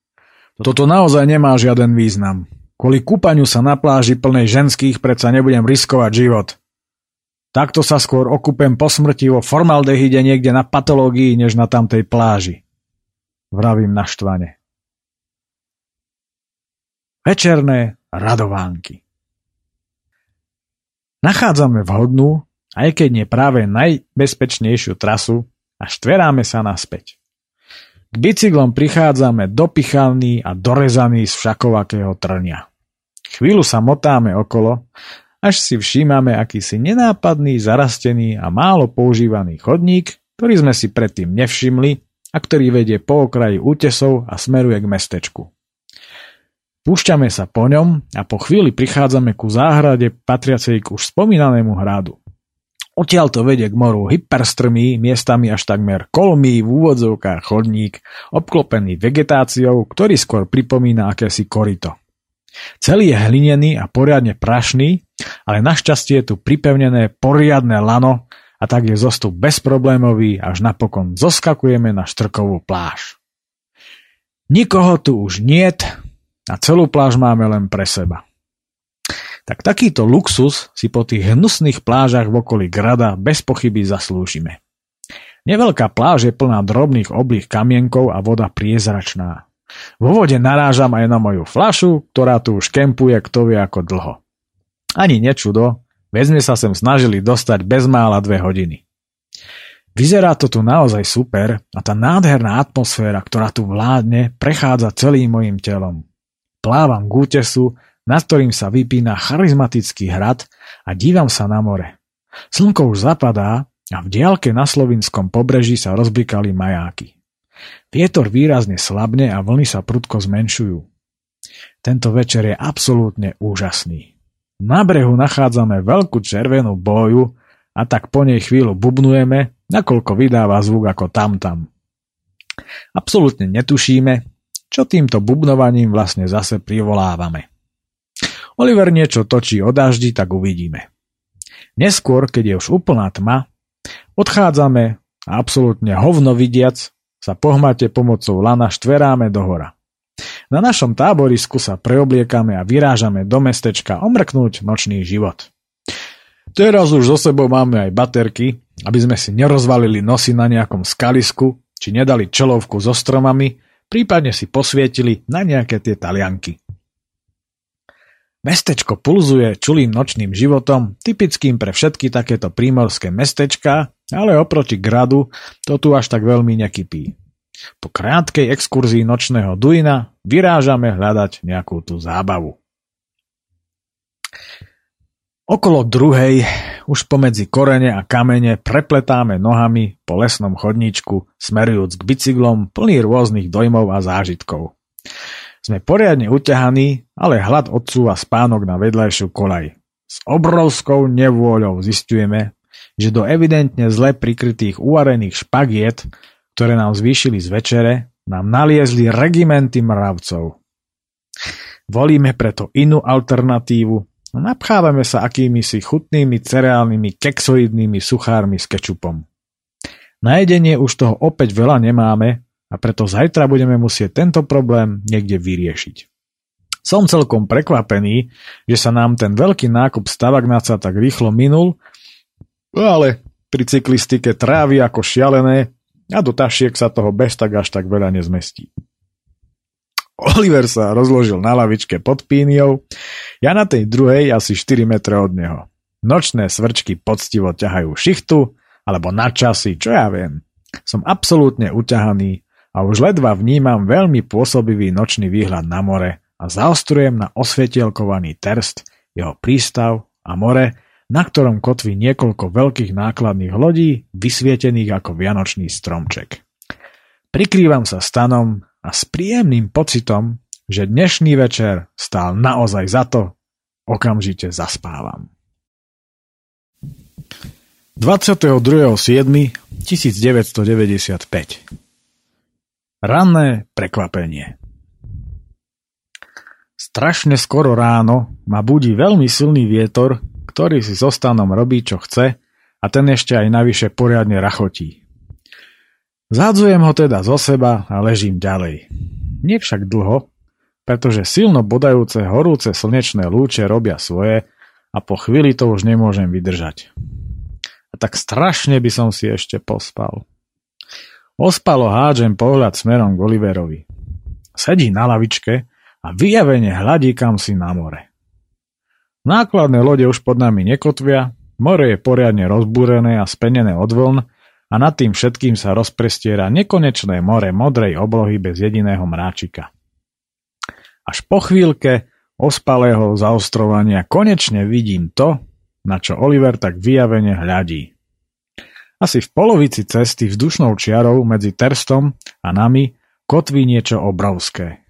Toto naozaj nemá žiaden význam. Kvôli kúpaniu sa na pláži plnej ženských predsa nebudem riskovať život. Takto sa skôr okúpem po smrti vo formaldehyde niekde na patológii, než na tamtej pláži. Vravím naštvane. Večerné radovánky Nachádzame vhodnú, aj keď nie práve najbezpečnejšiu trasu a štveráme sa naspäť. K bicyklom prichádzame dopichaný a dorezaný z všakovakého trnia. Chvíľu sa motáme okolo, až si všímame akýsi nenápadný, zarastený a málo používaný chodník, ktorý sme si predtým nevšimli a ktorý vedie po okraji útesov a smeruje k mestečku. Púšťame sa po ňom a po chvíli prichádzame ku záhrade patriacej k už spomínanému hradu. Odtiaľ to vedie k moru hyperstrmý, miestami až takmer kolmý v úvodzovkách chodník, obklopený vegetáciou, ktorý skôr pripomína akési korito. Celý je hlinený a poriadne prašný, ale našťastie je tu pripevnené poriadne lano a tak je zostup bezproblémový, až napokon zoskakujeme na štrkovú pláž. Nikoho tu už niet a celú pláž máme len pre seba. Tak takýto luxus si po tých hnusných plážach v okolí Grada bez pochyby zaslúžime. Neveľká pláž je plná drobných oblých kamienkov a voda priezračná. Vo vode narážam aj na moju flašu, ktorá tu už kempuje kto vie ako dlho. Ani nečudo, veď sme sa sem snažili dostať bezmála dve hodiny. Vyzerá to tu naozaj super a tá nádherná atmosféra, ktorá tu vládne, prechádza celým mojim telom. Plávam k útesu, nad ktorým sa vypína charizmatický hrad a dívam sa na more. Slnko už zapadá a v diálke na slovinskom pobreží sa rozblikali majáky. Vietor výrazne slabne a vlny sa prudko zmenšujú. Tento večer je absolútne úžasný. Na brehu nachádzame veľkú červenú boju a tak po nej chvíľu bubnujeme, nakoľko vydáva zvuk ako tamtam. Absolútne netušíme, čo týmto bubnovaním vlastne zase privolávame. Oliver niečo točí o daždi, tak uvidíme. Neskôr, keď je už úplná tma, odchádzame a absolútne hovno vidiac sa pohmate pomocou lana štveráme do hora. Na našom táborisku sa preobliekame a vyrážame do mestečka omrknúť nočný život. Teraz už so sebou máme aj baterky, aby sme si nerozvalili nosy na nejakom skalisku, či nedali čelovku so stromami, prípadne si posvietili na nejaké tie talianky. Mestečko pulzuje čulým nočným životom, typickým pre všetky takéto prímorské mestečka, ale oproti gradu to tu až tak veľmi nekypí. Po krátkej exkurzii nočného Duina vyrážame hľadať nejakú tú zábavu. Okolo druhej, už pomedzi korene a kamene, prepletáme nohami po lesnom chodníčku, smerujúc k bicyklom plný rôznych dojmov a zážitkov. Sme poriadne uťahaní, ale hlad odsúva spánok na vedľajšiu kolaj. S obrovskou nevôľou zistujeme, že do evidentne zle prikrytých uvarených špagiet, ktoré nám zvýšili z večere, nám naliezli regimenty mravcov. Volíme preto inú alternatívu a napchávame sa akými si chutnými cereálnymi kexoidnými suchármi s kečupom. Na jedenie už toho opäť veľa nemáme a preto zajtra budeme musieť tento problém niekde vyriešiť. Som celkom prekvapený, že sa nám ten veľký nákup stavagnaca tak rýchlo minul, ale pri cyklistike trávi ako šialené a do tašiek sa toho bez tak až tak veľa nezmestí. Oliver sa rozložil na lavičke pod píniou, ja na tej druhej asi 4 metre od neho. Nočné svrčky poctivo ťahajú šichtu, alebo na časy, čo ja viem. Som absolútne uťahaný a už ledva vnímam veľmi pôsobivý nočný výhľad na more a zaostrujem na osvietielkovaný terst, jeho prístav a more, na ktorom kotví niekoľko veľkých nákladných lodí, vysvietených ako vianočný stromček. Prikrývam sa stanom a s príjemným pocitom, že dnešný večer stál naozaj za to, okamžite zaspávam. 22.7.1995 Ranné prekvapenie Strašne skoro ráno ma budí veľmi silný vietor, ktorý si so stanom robí čo chce a ten ešte aj navyše poriadne rachotí. Zádzujem ho teda zo seba a ležím ďalej. Nie však dlho, pretože silno bodajúce horúce slnečné lúče robia svoje a po chvíli to už nemôžem vydržať a tak strašne by som si ešte pospal. Ospalo hádžem pohľad smerom k Oliverovi. Sedí na lavičke a vyjavene hľadí kam si na more. Nákladné lode už pod nami nekotvia, more je poriadne rozbúrené a spenené od vln a nad tým všetkým sa rozprestiera nekonečné more modrej oblohy bez jediného mráčika. Až po chvíľke ospalého zaostrovania konečne vidím to, na čo Oliver tak vyjavene hľadí. Asi v polovici cesty vzdušnou čiarou medzi Terstom a nami kotví niečo obrovské.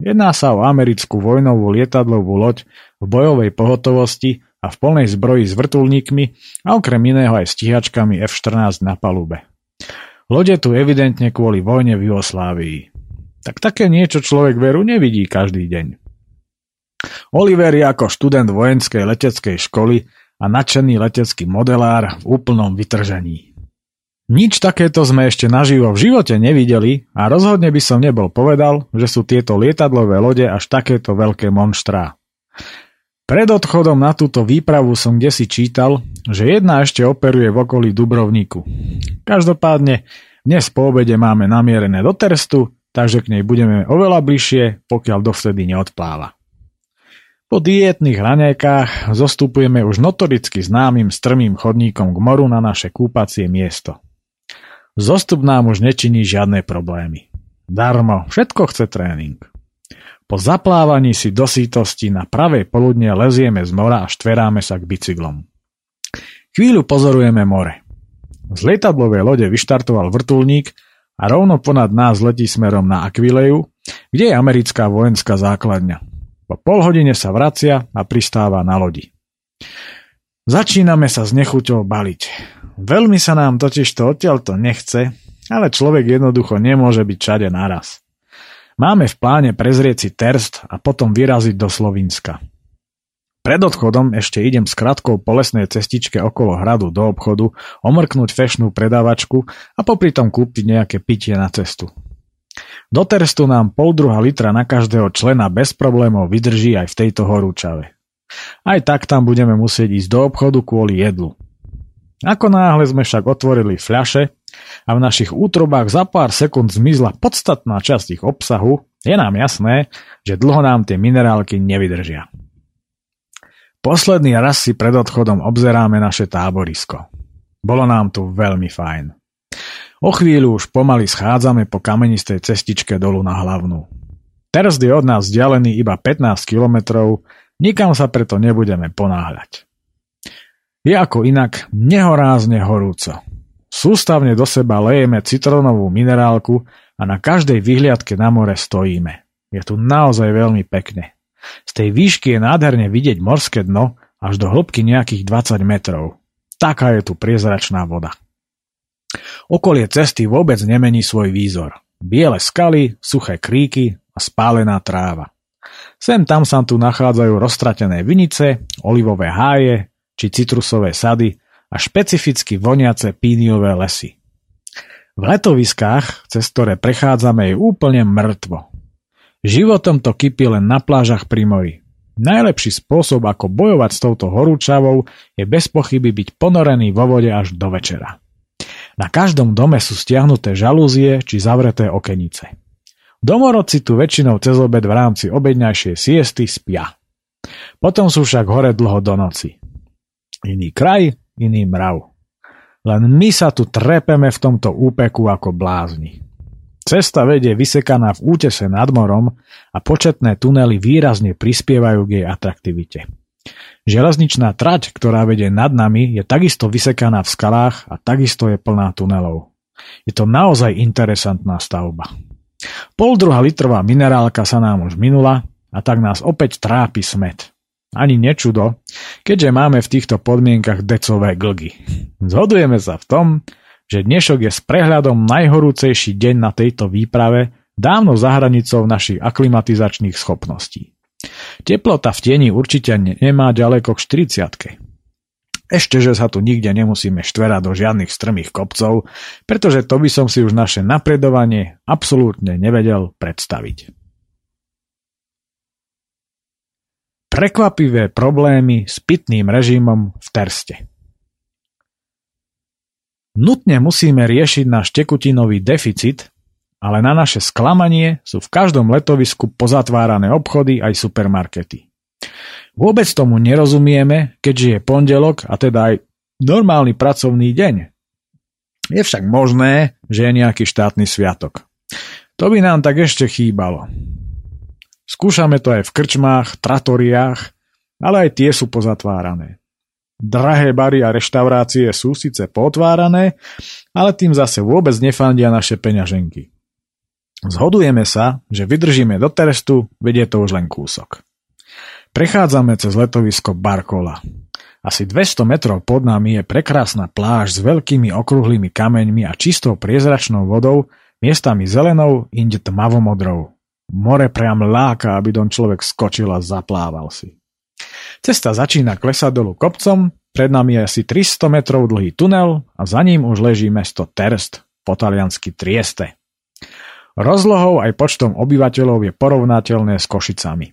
Jedná sa o americkú vojnovú lietadlovú loď v bojovej pohotovosti a v plnej zbroji s vrtulníkmi a okrem iného aj stíhačkami F-14 na palube. Lode tu evidentne kvôli vojne v Jugoslávii. Tak také niečo človek veru nevidí každý deň. Oliver je ako študent vojenskej leteckej školy a nadšený letecký modelár v úplnom vytržení. Nič takéto sme ešte naživo v živote nevideli a rozhodne by som nebol povedal, že sú tieto lietadlové lode až takéto veľké monštrá. Pred odchodom na túto výpravu som kde si čítal, že jedna ešte operuje v okolí Dubrovníku. Každopádne dnes po obede máme namierené do Terstu, takže k nej budeme oveľa bližšie, pokiaľ dovtedy neodpláva. Po dietných raňajkách zostupujeme už notoricky známym strmým chodníkom k moru na naše kúpacie miesto. Zostup nám už nečiní žiadne problémy. Darmo, všetko chce tréning. Po zaplávaní si do sítosti na pravej poludne lezieme z mora a štveráme sa k bicyklom. Chvíľu pozorujeme more. Z lietadlovej lode vyštartoval vrtulník a rovno ponad nás letí smerom na Aquileju, kde je americká vojenská základňa. Po pol hodine sa vracia a pristáva na lodi. Začíname sa s nechuťou baliť. Veľmi sa nám totiž to odtiaľto nechce, ale človek jednoducho nemôže byť všade naraz. Máme v pláne prezrieť si Terst a potom vyraziť do Slovinska. Pred odchodom ešte idem s krátkou po lesnej cestičke okolo hradu do obchodu, omrknúť fešnú predavačku a popri tom kúpiť nejaké pitie na cestu. Do Terstu nám pol druha litra na každého člena bez problémov vydrží aj v tejto horúčave. Aj tak tam budeme musieť ísť do obchodu kvôli jedlu. Ako náhle sme však otvorili fľaše a v našich útrobách za pár sekúnd zmizla podstatná časť ich obsahu, je nám jasné, že dlho nám tie minerálky nevydržia. Posledný raz si pred odchodom obzeráme naše táborisko. Bolo nám tu veľmi fajn. O chvíľu už pomaly schádzame po kamenistej cestičke dolu na hlavnú. Teraz je od nás vzdialený iba 15 kilometrov, nikam sa preto nebudeme ponáhľať. Je ako inak nehorázne horúco. Sústavne do seba lejeme citrónovú minerálku a na každej vyhliadke na more stojíme. Je tu naozaj veľmi pekne. Z tej výšky je nádherne vidieť morské dno až do hĺbky nejakých 20 metrov. Taká je tu priezračná voda. Okolie cesty vôbec nemení svoj výzor. Biele skaly, suché kríky a spálená tráva. Sem tam sa tu nachádzajú roztratené vinice, olivové háje či citrusové sady a špecificky voniace píniové lesy. V letoviskách, cez ktoré prechádzame, je úplne mŕtvo. Životom to kypí len na plážach pri mori. Najlepší spôsob, ako bojovať s touto horúčavou, je bez pochyby byť ponorený vo vode až do večera. Na každom dome sú stiahnuté žalúzie či zavreté okenice. Domorodci tu väčšinou cez obed v rámci obedňajšej siesty spia. Potom sú však hore dlho do noci. Iný kraj, iný mrav. Len my sa tu trepeme v tomto úpeku ako blázni. Cesta vedie vysekaná v útese nad morom a početné tunely výrazne prispievajú k jej atraktivite. Železničná trať, ktorá vedie nad nami, je takisto vysekaná v skalách a takisto je plná tunelov. Je to naozaj interesantná stavba. Pol druhá litrová minerálka sa nám už minula a tak nás opäť trápi smet. Ani nečudo, keďže máme v týchto podmienkach decové glgy. Zhodujeme sa v tom, že dnešok je s prehľadom najhorúcejší deň na tejto výprave dávno za hranicou našich aklimatizačných schopností. Teplota v tieni určite nemá ďaleko k 40. Ešte, že sa tu nikde nemusíme štverať do žiadnych strmých kopcov, pretože to by som si už naše napredovanie absolútne nevedel predstaviť. Prekvapivé problémy s pitným režimom v Terste. Nutne musíme riešiť náš tekutinový deficit, ale na naše sklamanie sú v každom letovisku pozatvárané obchody aj supermarkety. Vôbec tomu nerozumieme, keďže je pondelok a teda aj normálny pracovný deň. Je však možné, že je nejaký štátny sviatok. To by nám tak ešte chýbalo. Skúšame to aj v krčmách, tratoriách, ale aj tie sú pozatvárané. Drahé bary a reštaurácie sú síce potvárané, ale tým zase vôbec nefandia naše peňaženky. Zhodujeme sa, že vydržíme do terestu, vedie to už len kúsok. Prechádzame cez letovisko Barkola. Asi 200 metrov pod nami je prekrásna pláž s veľkými okrúhlymi kameňmi a čistou priezračnou vodou, miestami zelenou, inde tmavomodrou. More priam láka, aby don človek skočil a zaplával si. Cesta začína klesať dolu kopcom, pred nami je asi 300 metrov dlhý tunel a za ním už leží mesto Terst, po taliansky Trieste. Rozlohou aj počtom obyvateľov je porovnateľné s Košicami.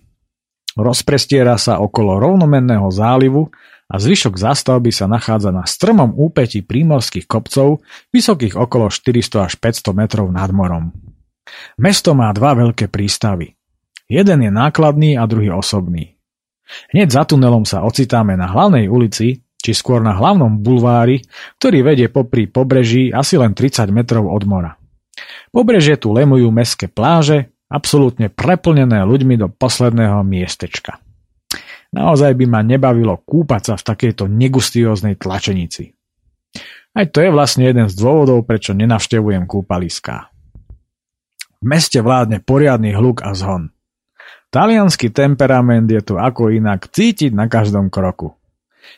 Rozprestiera sa okolo rovnomenného zálivu a zvyšok zástavby sa nachádza na strmom úpeti prímorských kopcov, vysokých okolo 400 až 500 metrov nad morom. Mesto má dva veľké prístavy. Jeden je nákladný a druhý osobný. Hneď za tunelom sa ocitáme na hlavnej ulici, či skôr na hlavnom bulvári, ktorý vedie popri pobreží asi len 30 metrov od mora. Pobrežie tu lemujú mestské pláže, absolútne preplnené ľuďmi do posledného miestečka. Naozaj by ma nebavilo kúpať sa v takejto negustióznej tlačenici. Aj to je vlastne jeden z dôvodov, prečo nenavštevujem kúpaliská. V meste vládne poriadny hluk a zhon. Talianský temperament je tu ako inak cítiť na každom kroku.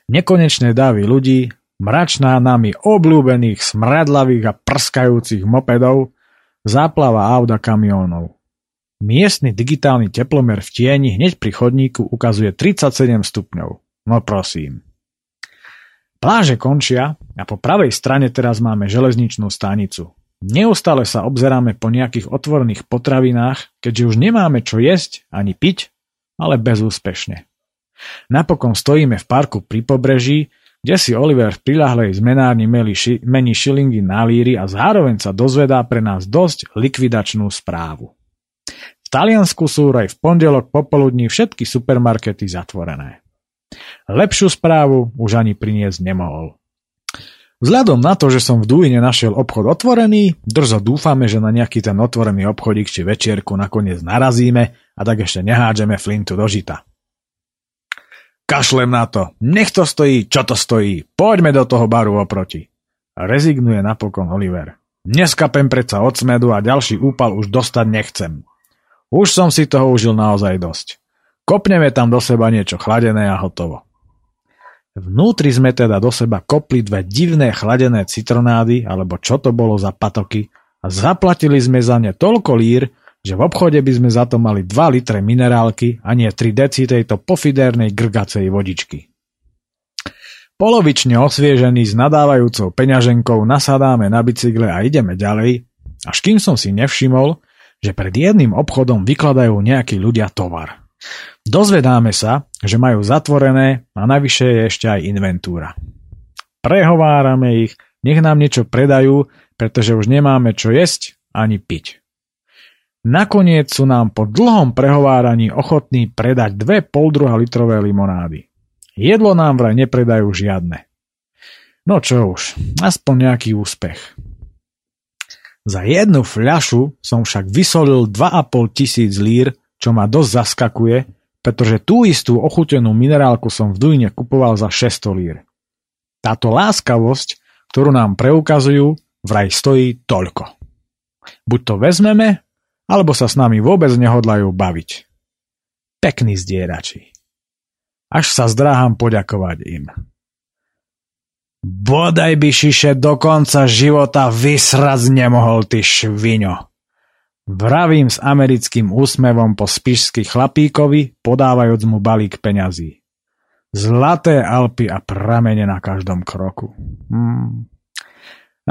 Nekonečné davy ľudí, mračná nami obľúbených, smradlavých a prskajúcich mopedov, záplava aut a kamiónov. Miestny digitálny teplomer v tieni hneď pri chodníku ukazuje 37 stupňov. No prosím. Pláže končia a po pravej strane teraz máme železničnú stanicu. Neustále sa obzeráme po nejakých otvorených potravinách, keďže už nemáme čo jesť ani piť, ale bezúspešne. Napokon stojíme v parku pri pobreží, kde si Oliver v prilahlej zmenárni ši- mení šilingy na líry a zároveň sa dozvedá pre nás dosť likvidačnú správu. V Taliansku sú aj v pondelok popoludní všetky supermarkety zatvorené. Lepšiu správu už ani priniesť nemohol. Vzhľadom na to, že som v Dúine našiel obchod otvorený, drzo dúfame, že na nejaký ten otvorený obchodík či večierku nakoniec narazíme a tak ešte nehádžeme flintu do žita. Kašlem na to, nech to stojí, čo to stojí, poďme do toho baru oproti. Rezignuje napokon Oliver. Neskapem predsa od smedu a ďalší úpal už dostať nechcem. Už som si toho užil naozaj dosť. Kopneme tam do seba niečo chladené a hotovo. Vnútri sme teda do seba kopli dve divné chladené citronády, alebo čo to bolo za patoky, a zaplatili sme za ne toľko lír, že v obchode by sme za to mali 2 litre minerálky a nie 3 deci tejto pofidérnej grgacej vodičky. Polovične osviežený s nadávajúcou peňaženkou nasadáme na bicykle a ideme ďalej, až kým som si nevšimol, že pred jedným obchodom vykladajú nejakí ľudia tovar. Dozvedáme sa, že majú zatvorené a navyše je ešte aj inventúra. Prehovárame ich, nech nám niečo predajú, pretože už nemáme čo jesť ani piť. Nakoniec sú nám po dlhom prehováraní ochotní predať dve poldruha litrové limonády. Jedlo nám vraj nepredajú žiadne. No čo už, aspoň nejaký úspech. Za jednu fľašu som však vysolil 2,5 tisíc lír, čo ma dosť zaskakuje, pretože tú istú ochutenú minerálku som v Dujne kupoval za 600 lír. Táto láskavosť, ktorú nám preukazujú, vraj stojí toľko. Buď to vezmeme, alebo sa s nami vôbec nehodlajú baviť. Pekný zdierači. Až sa zdráham poďakovať im. Bodaj by šiše do konca života vysraz nemohol, ty šviňo. Vravím s americkým úsmevom po spišsky chlapíkovi, podávajúc mu balík peňazí. Zlaté Alpy a pramene na každom kroku. Hmm.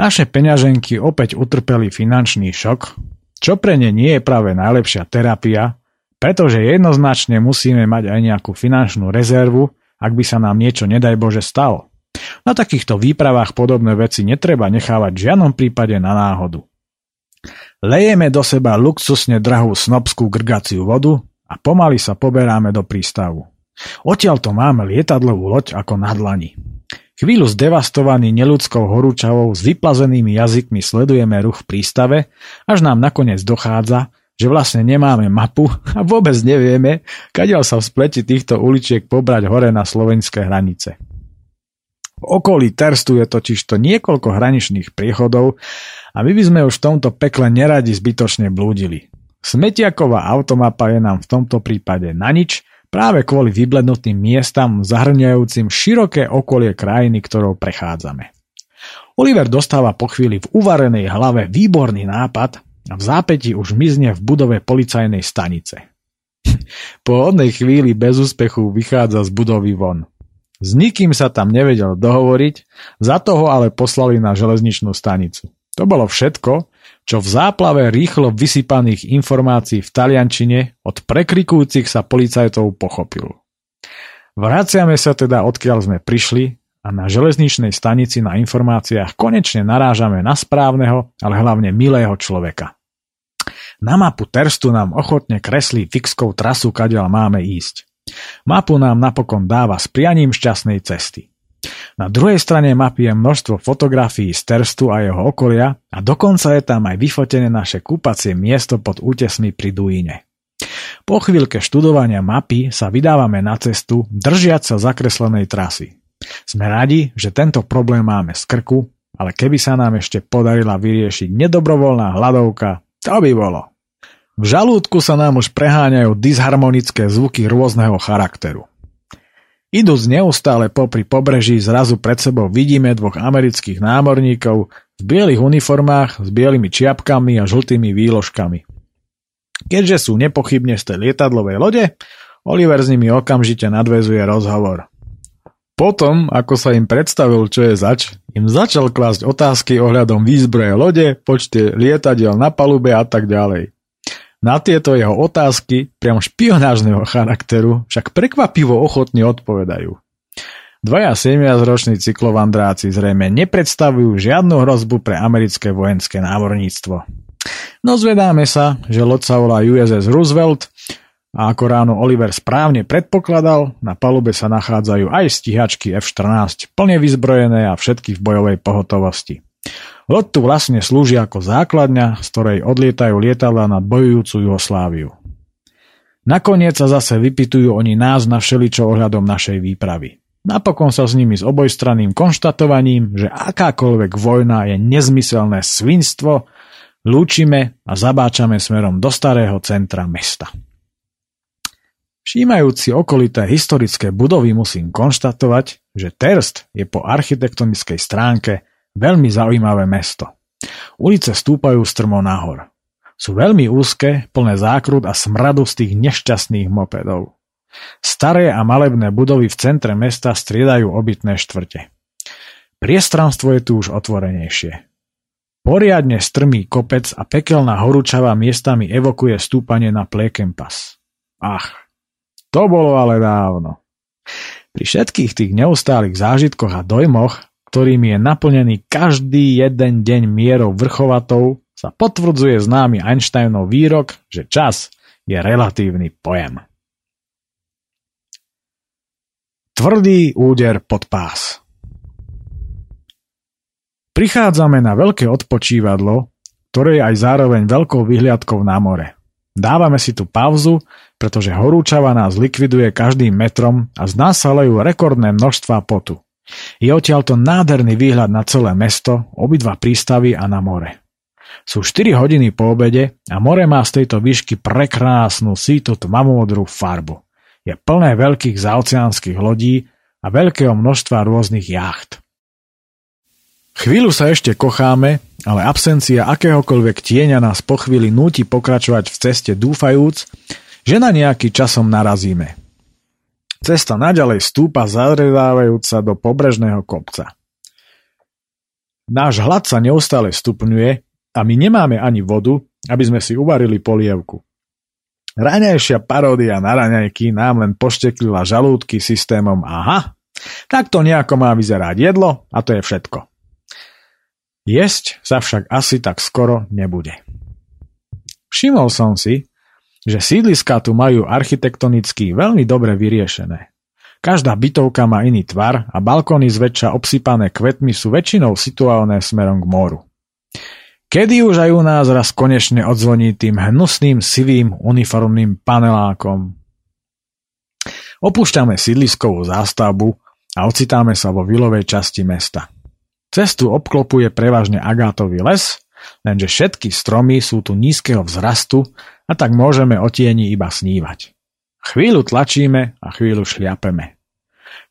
Naše peňaženky opäť utrpeli finančný šok, čo pre ne nie je práve najlepšia terapia, pretože jednoznačne musíme mať aj nejakú finančnú rezervu, ak by sa nám niečo nedaj Bože stalo. Na takýchto výpravách podobné veci netreba nechávať v žiadnom prípade na náhodu. Lejeme do seba luxusne drahú snobskú grgaciu vodu a pomaly sa poberáme do prístavu. Odtiaľ to máme lietadlovú loď ako na dlani. Chvíľu zdevastovaný neludskou horúčavou s vyplazenými jazykmi sledujeme ruch v prístave, až nám nakoniec dochádza, že vlastne nemáme mapu a vôbec nevieme, kadiaľ sa v spleti týchto uličiek pobrať hore na slovenské hranice. Okolí Terstu je totiž to niekoľko hraničných priechodov a my by sme už v tomto pekle neradi zbytočne blúdili. Smetiaková automapa je nám v tomto prípade na nič práve kvôli vyblednutým miestam zahrňajúcim široké okolie krajiny, ktorou prechádzame. Oliver dostáva po chvíli v uvarenej hlave výborný nápad a v zápäti už mizne v budove policajnej stanice. po hodnej chvíli bez úspechu vychádza z budovy von. S nikým sa tam nevedel dohovoriť, za toho ale poslali na železničnú stanicu. To bolo všetko, čo v záplave rýchlo vysypaných informácií v taliančine od prekrikujúcich sa policajtov pochopil. Vraciame sa teda odkiaľ sme prišli a na železničnej stanici na informáciách konečne narážame na správneho, ale hlavne milého človeka. Na mapu Terstu nám ochotne kreslí fixkou trasu, kadiaľ máme ísť. Mapu nám napokon dáva s prianím šťastnej cesty. Na druhej strane mapy je množstvo fotografií z Terstu a jeho okolia a dokonca je tam aj vyfotené naše kúpacie miesto pod útesmi pri Duíne. Po chvíľke študovania mapy sa vydávame na cestu, držiať sa zakreslenej trasy. Sme radi, že tento problém máme z krku, ale keby sa nám ešte podarila vyriešiť nedobrovoľná hladovka, to by bolo. V žalúdku sa nám už preháňajú disharmonické zvuky rôzneho charakteru. Idúc neustále popri pobreží, zrazu pred sebou vidíme dvoch amerických námorníkov v bielých uniformách s bielými čiapkami a žltými výložkami. Keďže sú nepochybne z tej lietadlovej lode, Oliver s nimi okamžite nadvezuje rozhovor. Potom, ako sa im predstavil, čo je zač, im začal klásť otázky ohľadom výzbroje lode, počte lietadiel na palube a tak ďalej. Na tieto jeho otázky, priam špionážneho charakteru, však prekvapivo ochotne odpovedajú. Dvaja 7-roční cyklovandráci zrejme nepredstavujú žiadnu hrozbu pre americké vojenské námorníctvo. No zvedáme sa, že loď sa volá USS Roosevelt a ako ráno Oliver správne predpokladal, na palube sa nachádzajú aj stíhačky F-14 plne vyzbrojené a všetky v bojovej pohotovosti. Loď tu vlastne slúži ako základňa, z ktorej odlietajú lietadla nad bojujúcu Jugosláviu. Nakoniec sa zase vypitujú oni nás na všeličo ohľadom našej výpravy. Napokon sa s nimi s obojstranným konštatovaním, že akákoľvek vojna je nezmyselné svinstvo, lúčime a zabáčame smerom do starého centra mesta. Všímajúci okolité historické budovy musím konštatovať, že Terst je po architektonickej stránke Veľmi zaujímavé mesto. Ulice stúpajú strmo nahor. Sú veľmi úzke, plné zákrut a smradu z tých nešťastných mopedov. Staré a malebné budovy v centre mesta striedajú obytné štvrte. Priestranstvo je tu už otvorenejšie. Poriadne strmý kopec a pekelná horúčava miestami evokuje stúpanie na Plekempas. Ach, to bolo ale dávno. Pri všetkých tých neustálych zážitkoch a dojmoch ktorým je naplnený každý jeden deň mierou vrchovatou, sa potvrdzuje známy Einsteinov výrok, že čas je relatívny pojem. Tvrdý úder pod pás Prichádzame na veľké odpočívadlo, ktoré je aj zároveň veľkou vyhliadkou na more. Dávame si tu pauzu, pretože horúčava nás likviduje každým metrom a z nás sa lejú rekordné množstva potu. Je odtiaľto nádherný výhľad na celé mesto, obidva prístavy a na more. Sú 4 hodiny po obede a more má z tejto výšky prekrásnu sítu tmavomodrú farbu. Je plné veľkých zaoceánskych lodí a veľkého množstva rôznych jacht. Chvíľu sa ešte kocháme, ale absencia akéhokoľvek tieňa nás po chvíli núti pokračovať v ceste dúfajúc, že na nejaký časom narazíme. Cesta naďalej stúpa zarevávajúca do pobrežného kopca. Náš hlad sa neustále stupňuje a my nemáme ani vodu, aby sme si uvarili polievku. Raňajšia paródia na raňajky nám len pošteklila žalúdky systémom aha, tak to nejako má vyzerať jedlo a to je všetko. Jesť sa však asi tak skoro nebude. Všimol som si, že sídliská tu majú architektonicky veľmi dobre vyriešené. Každá bytovka má iný tvar a balkóny zväčša obsypané kvetmi sú väčšinou situované smerom k moru. Kedy už aj u nás raz konečne odzvoní tým hnusným sivým uniformným panelákom? Opúšťame sídliskovú zástavbu a ocitáme sa vo vilovej časti mesta. Cestu obklopuje prevažne agátový les, lenže všetky stromy sú tu nízkeho vzrastu a tak môžeme o tieni iba snívať. Chvíľu tlačíme a chvíľu šliapeme.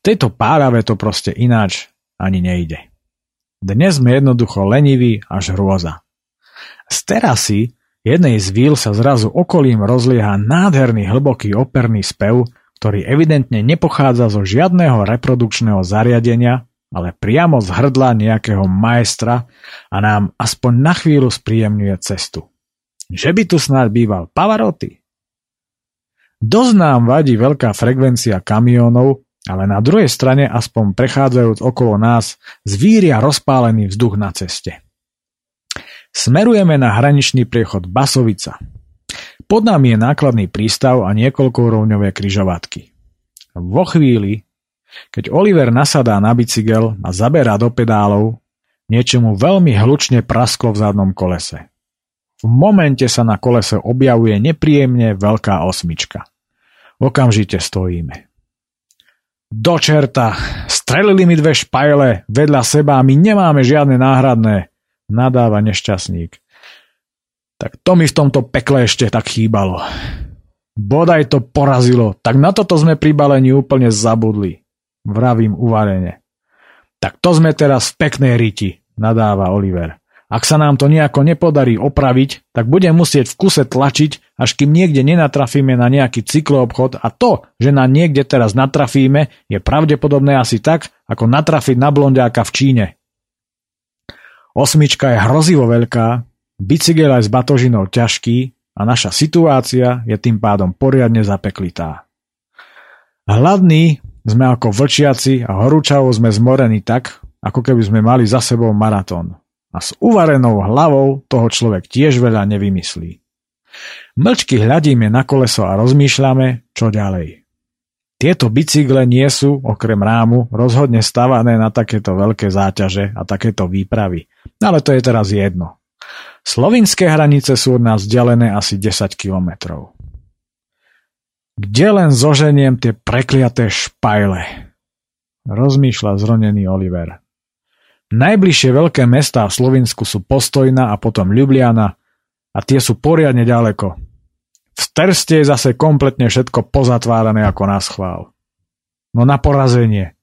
V tejto párave to proste ináč ani nejde. Dnes sme jednoducho leniví až hrôza. Z terasy jednej z víl sa zrazu okolím rozlieha nádherný hlboký operný spev, ktorý evidentne nepochádza zo žiadneho reprodukčného zariadenia, ale priamo z hrdla nejakého majstra a nám aspoň na chvíľu spríjemňuje cestu. Že by tu snáď býval Pavarotti? Dosť nám vadí veľká frekvencia kamionov, ale na druhej strane aspoň prechádzajúc okolo nás zvíria rozpálený vzduch na ceste. Smerujeme na hraničný priechod Basovica. Pod nami je nákladný prístav a niekoľkoúrovňové kryžovatky. Vo chvíli, keď Oliver nasadá na bicykel a zaberá do pedálov, niečomu veľmi hlučne prasklo v zadnom kolese. V momente sa na kolese objavuje nepríjemne veľká osmička. Okamžite stojíme. Do čerta! Strelili mi dve špajle vedľa seba a my nemáme žiadne náhradné nadáva nešťastník. Tak to mi v tomto pekle ešte tak chýbalo. Bodaj to porazilo, tak na toto sme pri balení úplne zabudli. Vravím uvarene. Tak to sme teraz v peknej riti, nadáva Oliver. Ak sa nám to nejako nepodarí opraviť, tak budem musieť v kuse tlačiť, až kým niekde nenatrafíme na nejaký cykloobchod a to, že na niekde teraz natrafíme, je pravdepodobné asi tak, ako natrafiť na blondiáka v Číne. Osmička je hrozivo veľká, bicykel aj s batožinou ťažký a naša situácia je tým pádom poriadne zapeklitá. Hladní sme ako vlčiaci a horúčavo sme zmorení tak, ako keby sme mali za sebou maratón. A s uvarenou hlavou toho človek tiež veľa nevymyslí. Mlčky hľadíme na koleso a rozmýšľame, čo ďalej. Tieto bicykle nie sú, okrem rámu, rozhodne stavané na takéto veľké záťaže a takéto výpravy. Ale to je teraz jedno. Slovinské hranice sú od nás vzdialené asi 10 kilometrov. Kde len zoženiem tie prekliaté špajle? Rozmýšľa zronený Oliver. Najbližšie veľké mestá v Slovinsku sú Postojna a potom Ljubljana a tie sú poriadne ďaleko. V Terste je zase kompletne všetko pozatvárané ako na schvál. No na porazenie.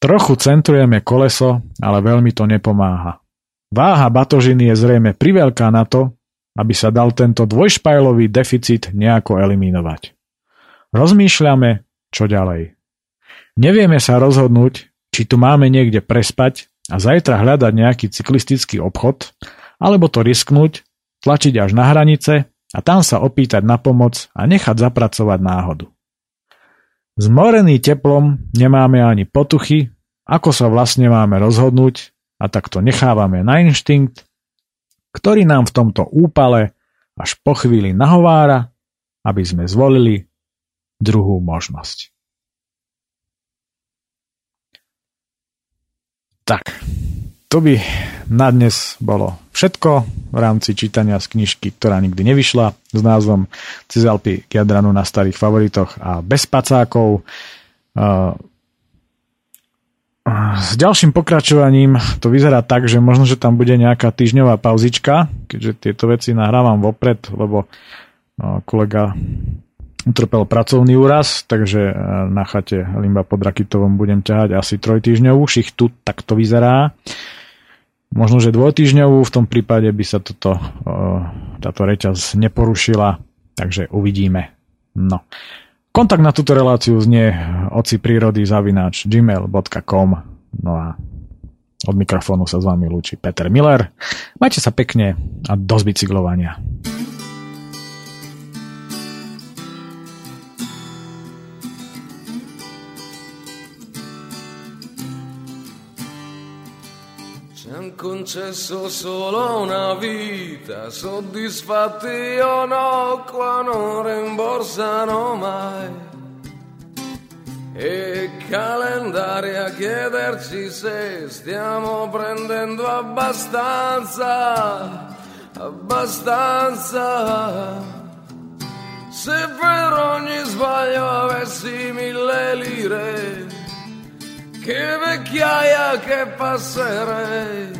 Trochu centrujeme koleso, ale veľmi to nepomáha. Váha batožiny je zrejme priveľká na to, aby sa dal tento dvojšpajlový deficit nejako eliminovať. Rozmýšľame, čo ďalej. Nevieme sa rozhodnúť, či tu máme niekde prespať a zajtra hľadať nejaký cyklistický obchod, alebo to risknúť, tlačiť až na hranice a tam sa opýtať na pomoc a nechať zapracovať náhodu. Zmorený teplom nemáme ani potuchy, ako sa vlastne máme rozhodnúť a tak to nechávame na inštinkt ktorý nám v tomto úpale až po chvíli nahovára, aby sme zvolili druhú možnosť. Tak, to by na dnes bolo všetko v rámci čítania z knižky, ktorá nikdy nevyšla s názvom Cez Alpy k Jadranu na starých favoritoch a bez pacákov. S ďalším pokračovaním to vyzerá tak, že možno, že tam bude nejaká týždňová pauzička, keďže tieto veci nahrávam vopred, lebo kolega utrpel pracovný úraz, takže e, na chate Limba pod Rakitovom budem ťahať asi trojtýždňovú šichtu, tak to vyzerá. Možno, že dvojtýždňovú, v tom prípade by sa toto, e, táto reťaz neporušila, takže uvidíme. No. Kontakt na túto reláciu znie oci prírody zavináč gmail.com No a od mikrofónu sa s vami lúči Peter Miller. Majte sa pekne a do zbicyklovania. Concesso solo una vita, soddisfatti o no, qua non rimborsano mai. E calendari a chiederci se stiamo prendendo abbastanza, abbastanza. Se per ogni sbaglio avessi mille lire, che vecchiaia che passerei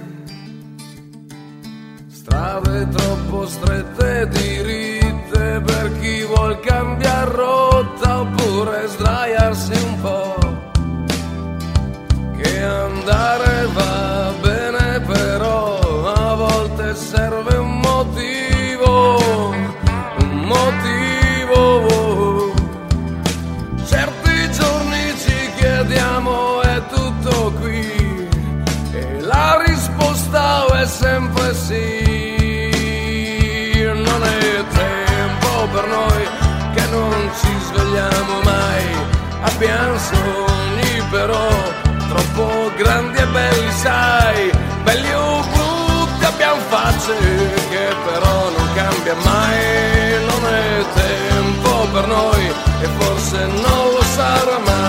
Strade troppo strette diritte per chi vuol cambiare rotta oppure sdraiarsi un po'. Abbiamo sogni però troppo grandi e belli, sai, belli o brutti abbiamo facce che però non cambia mai, non è tempo per noi e forse non lo sarà mai.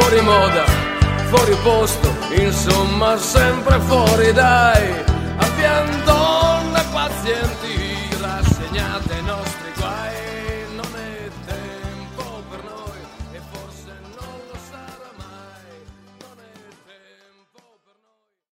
Fuori moda, fuori posto, insomma sempre fuori dai, abbiamo donne pazienti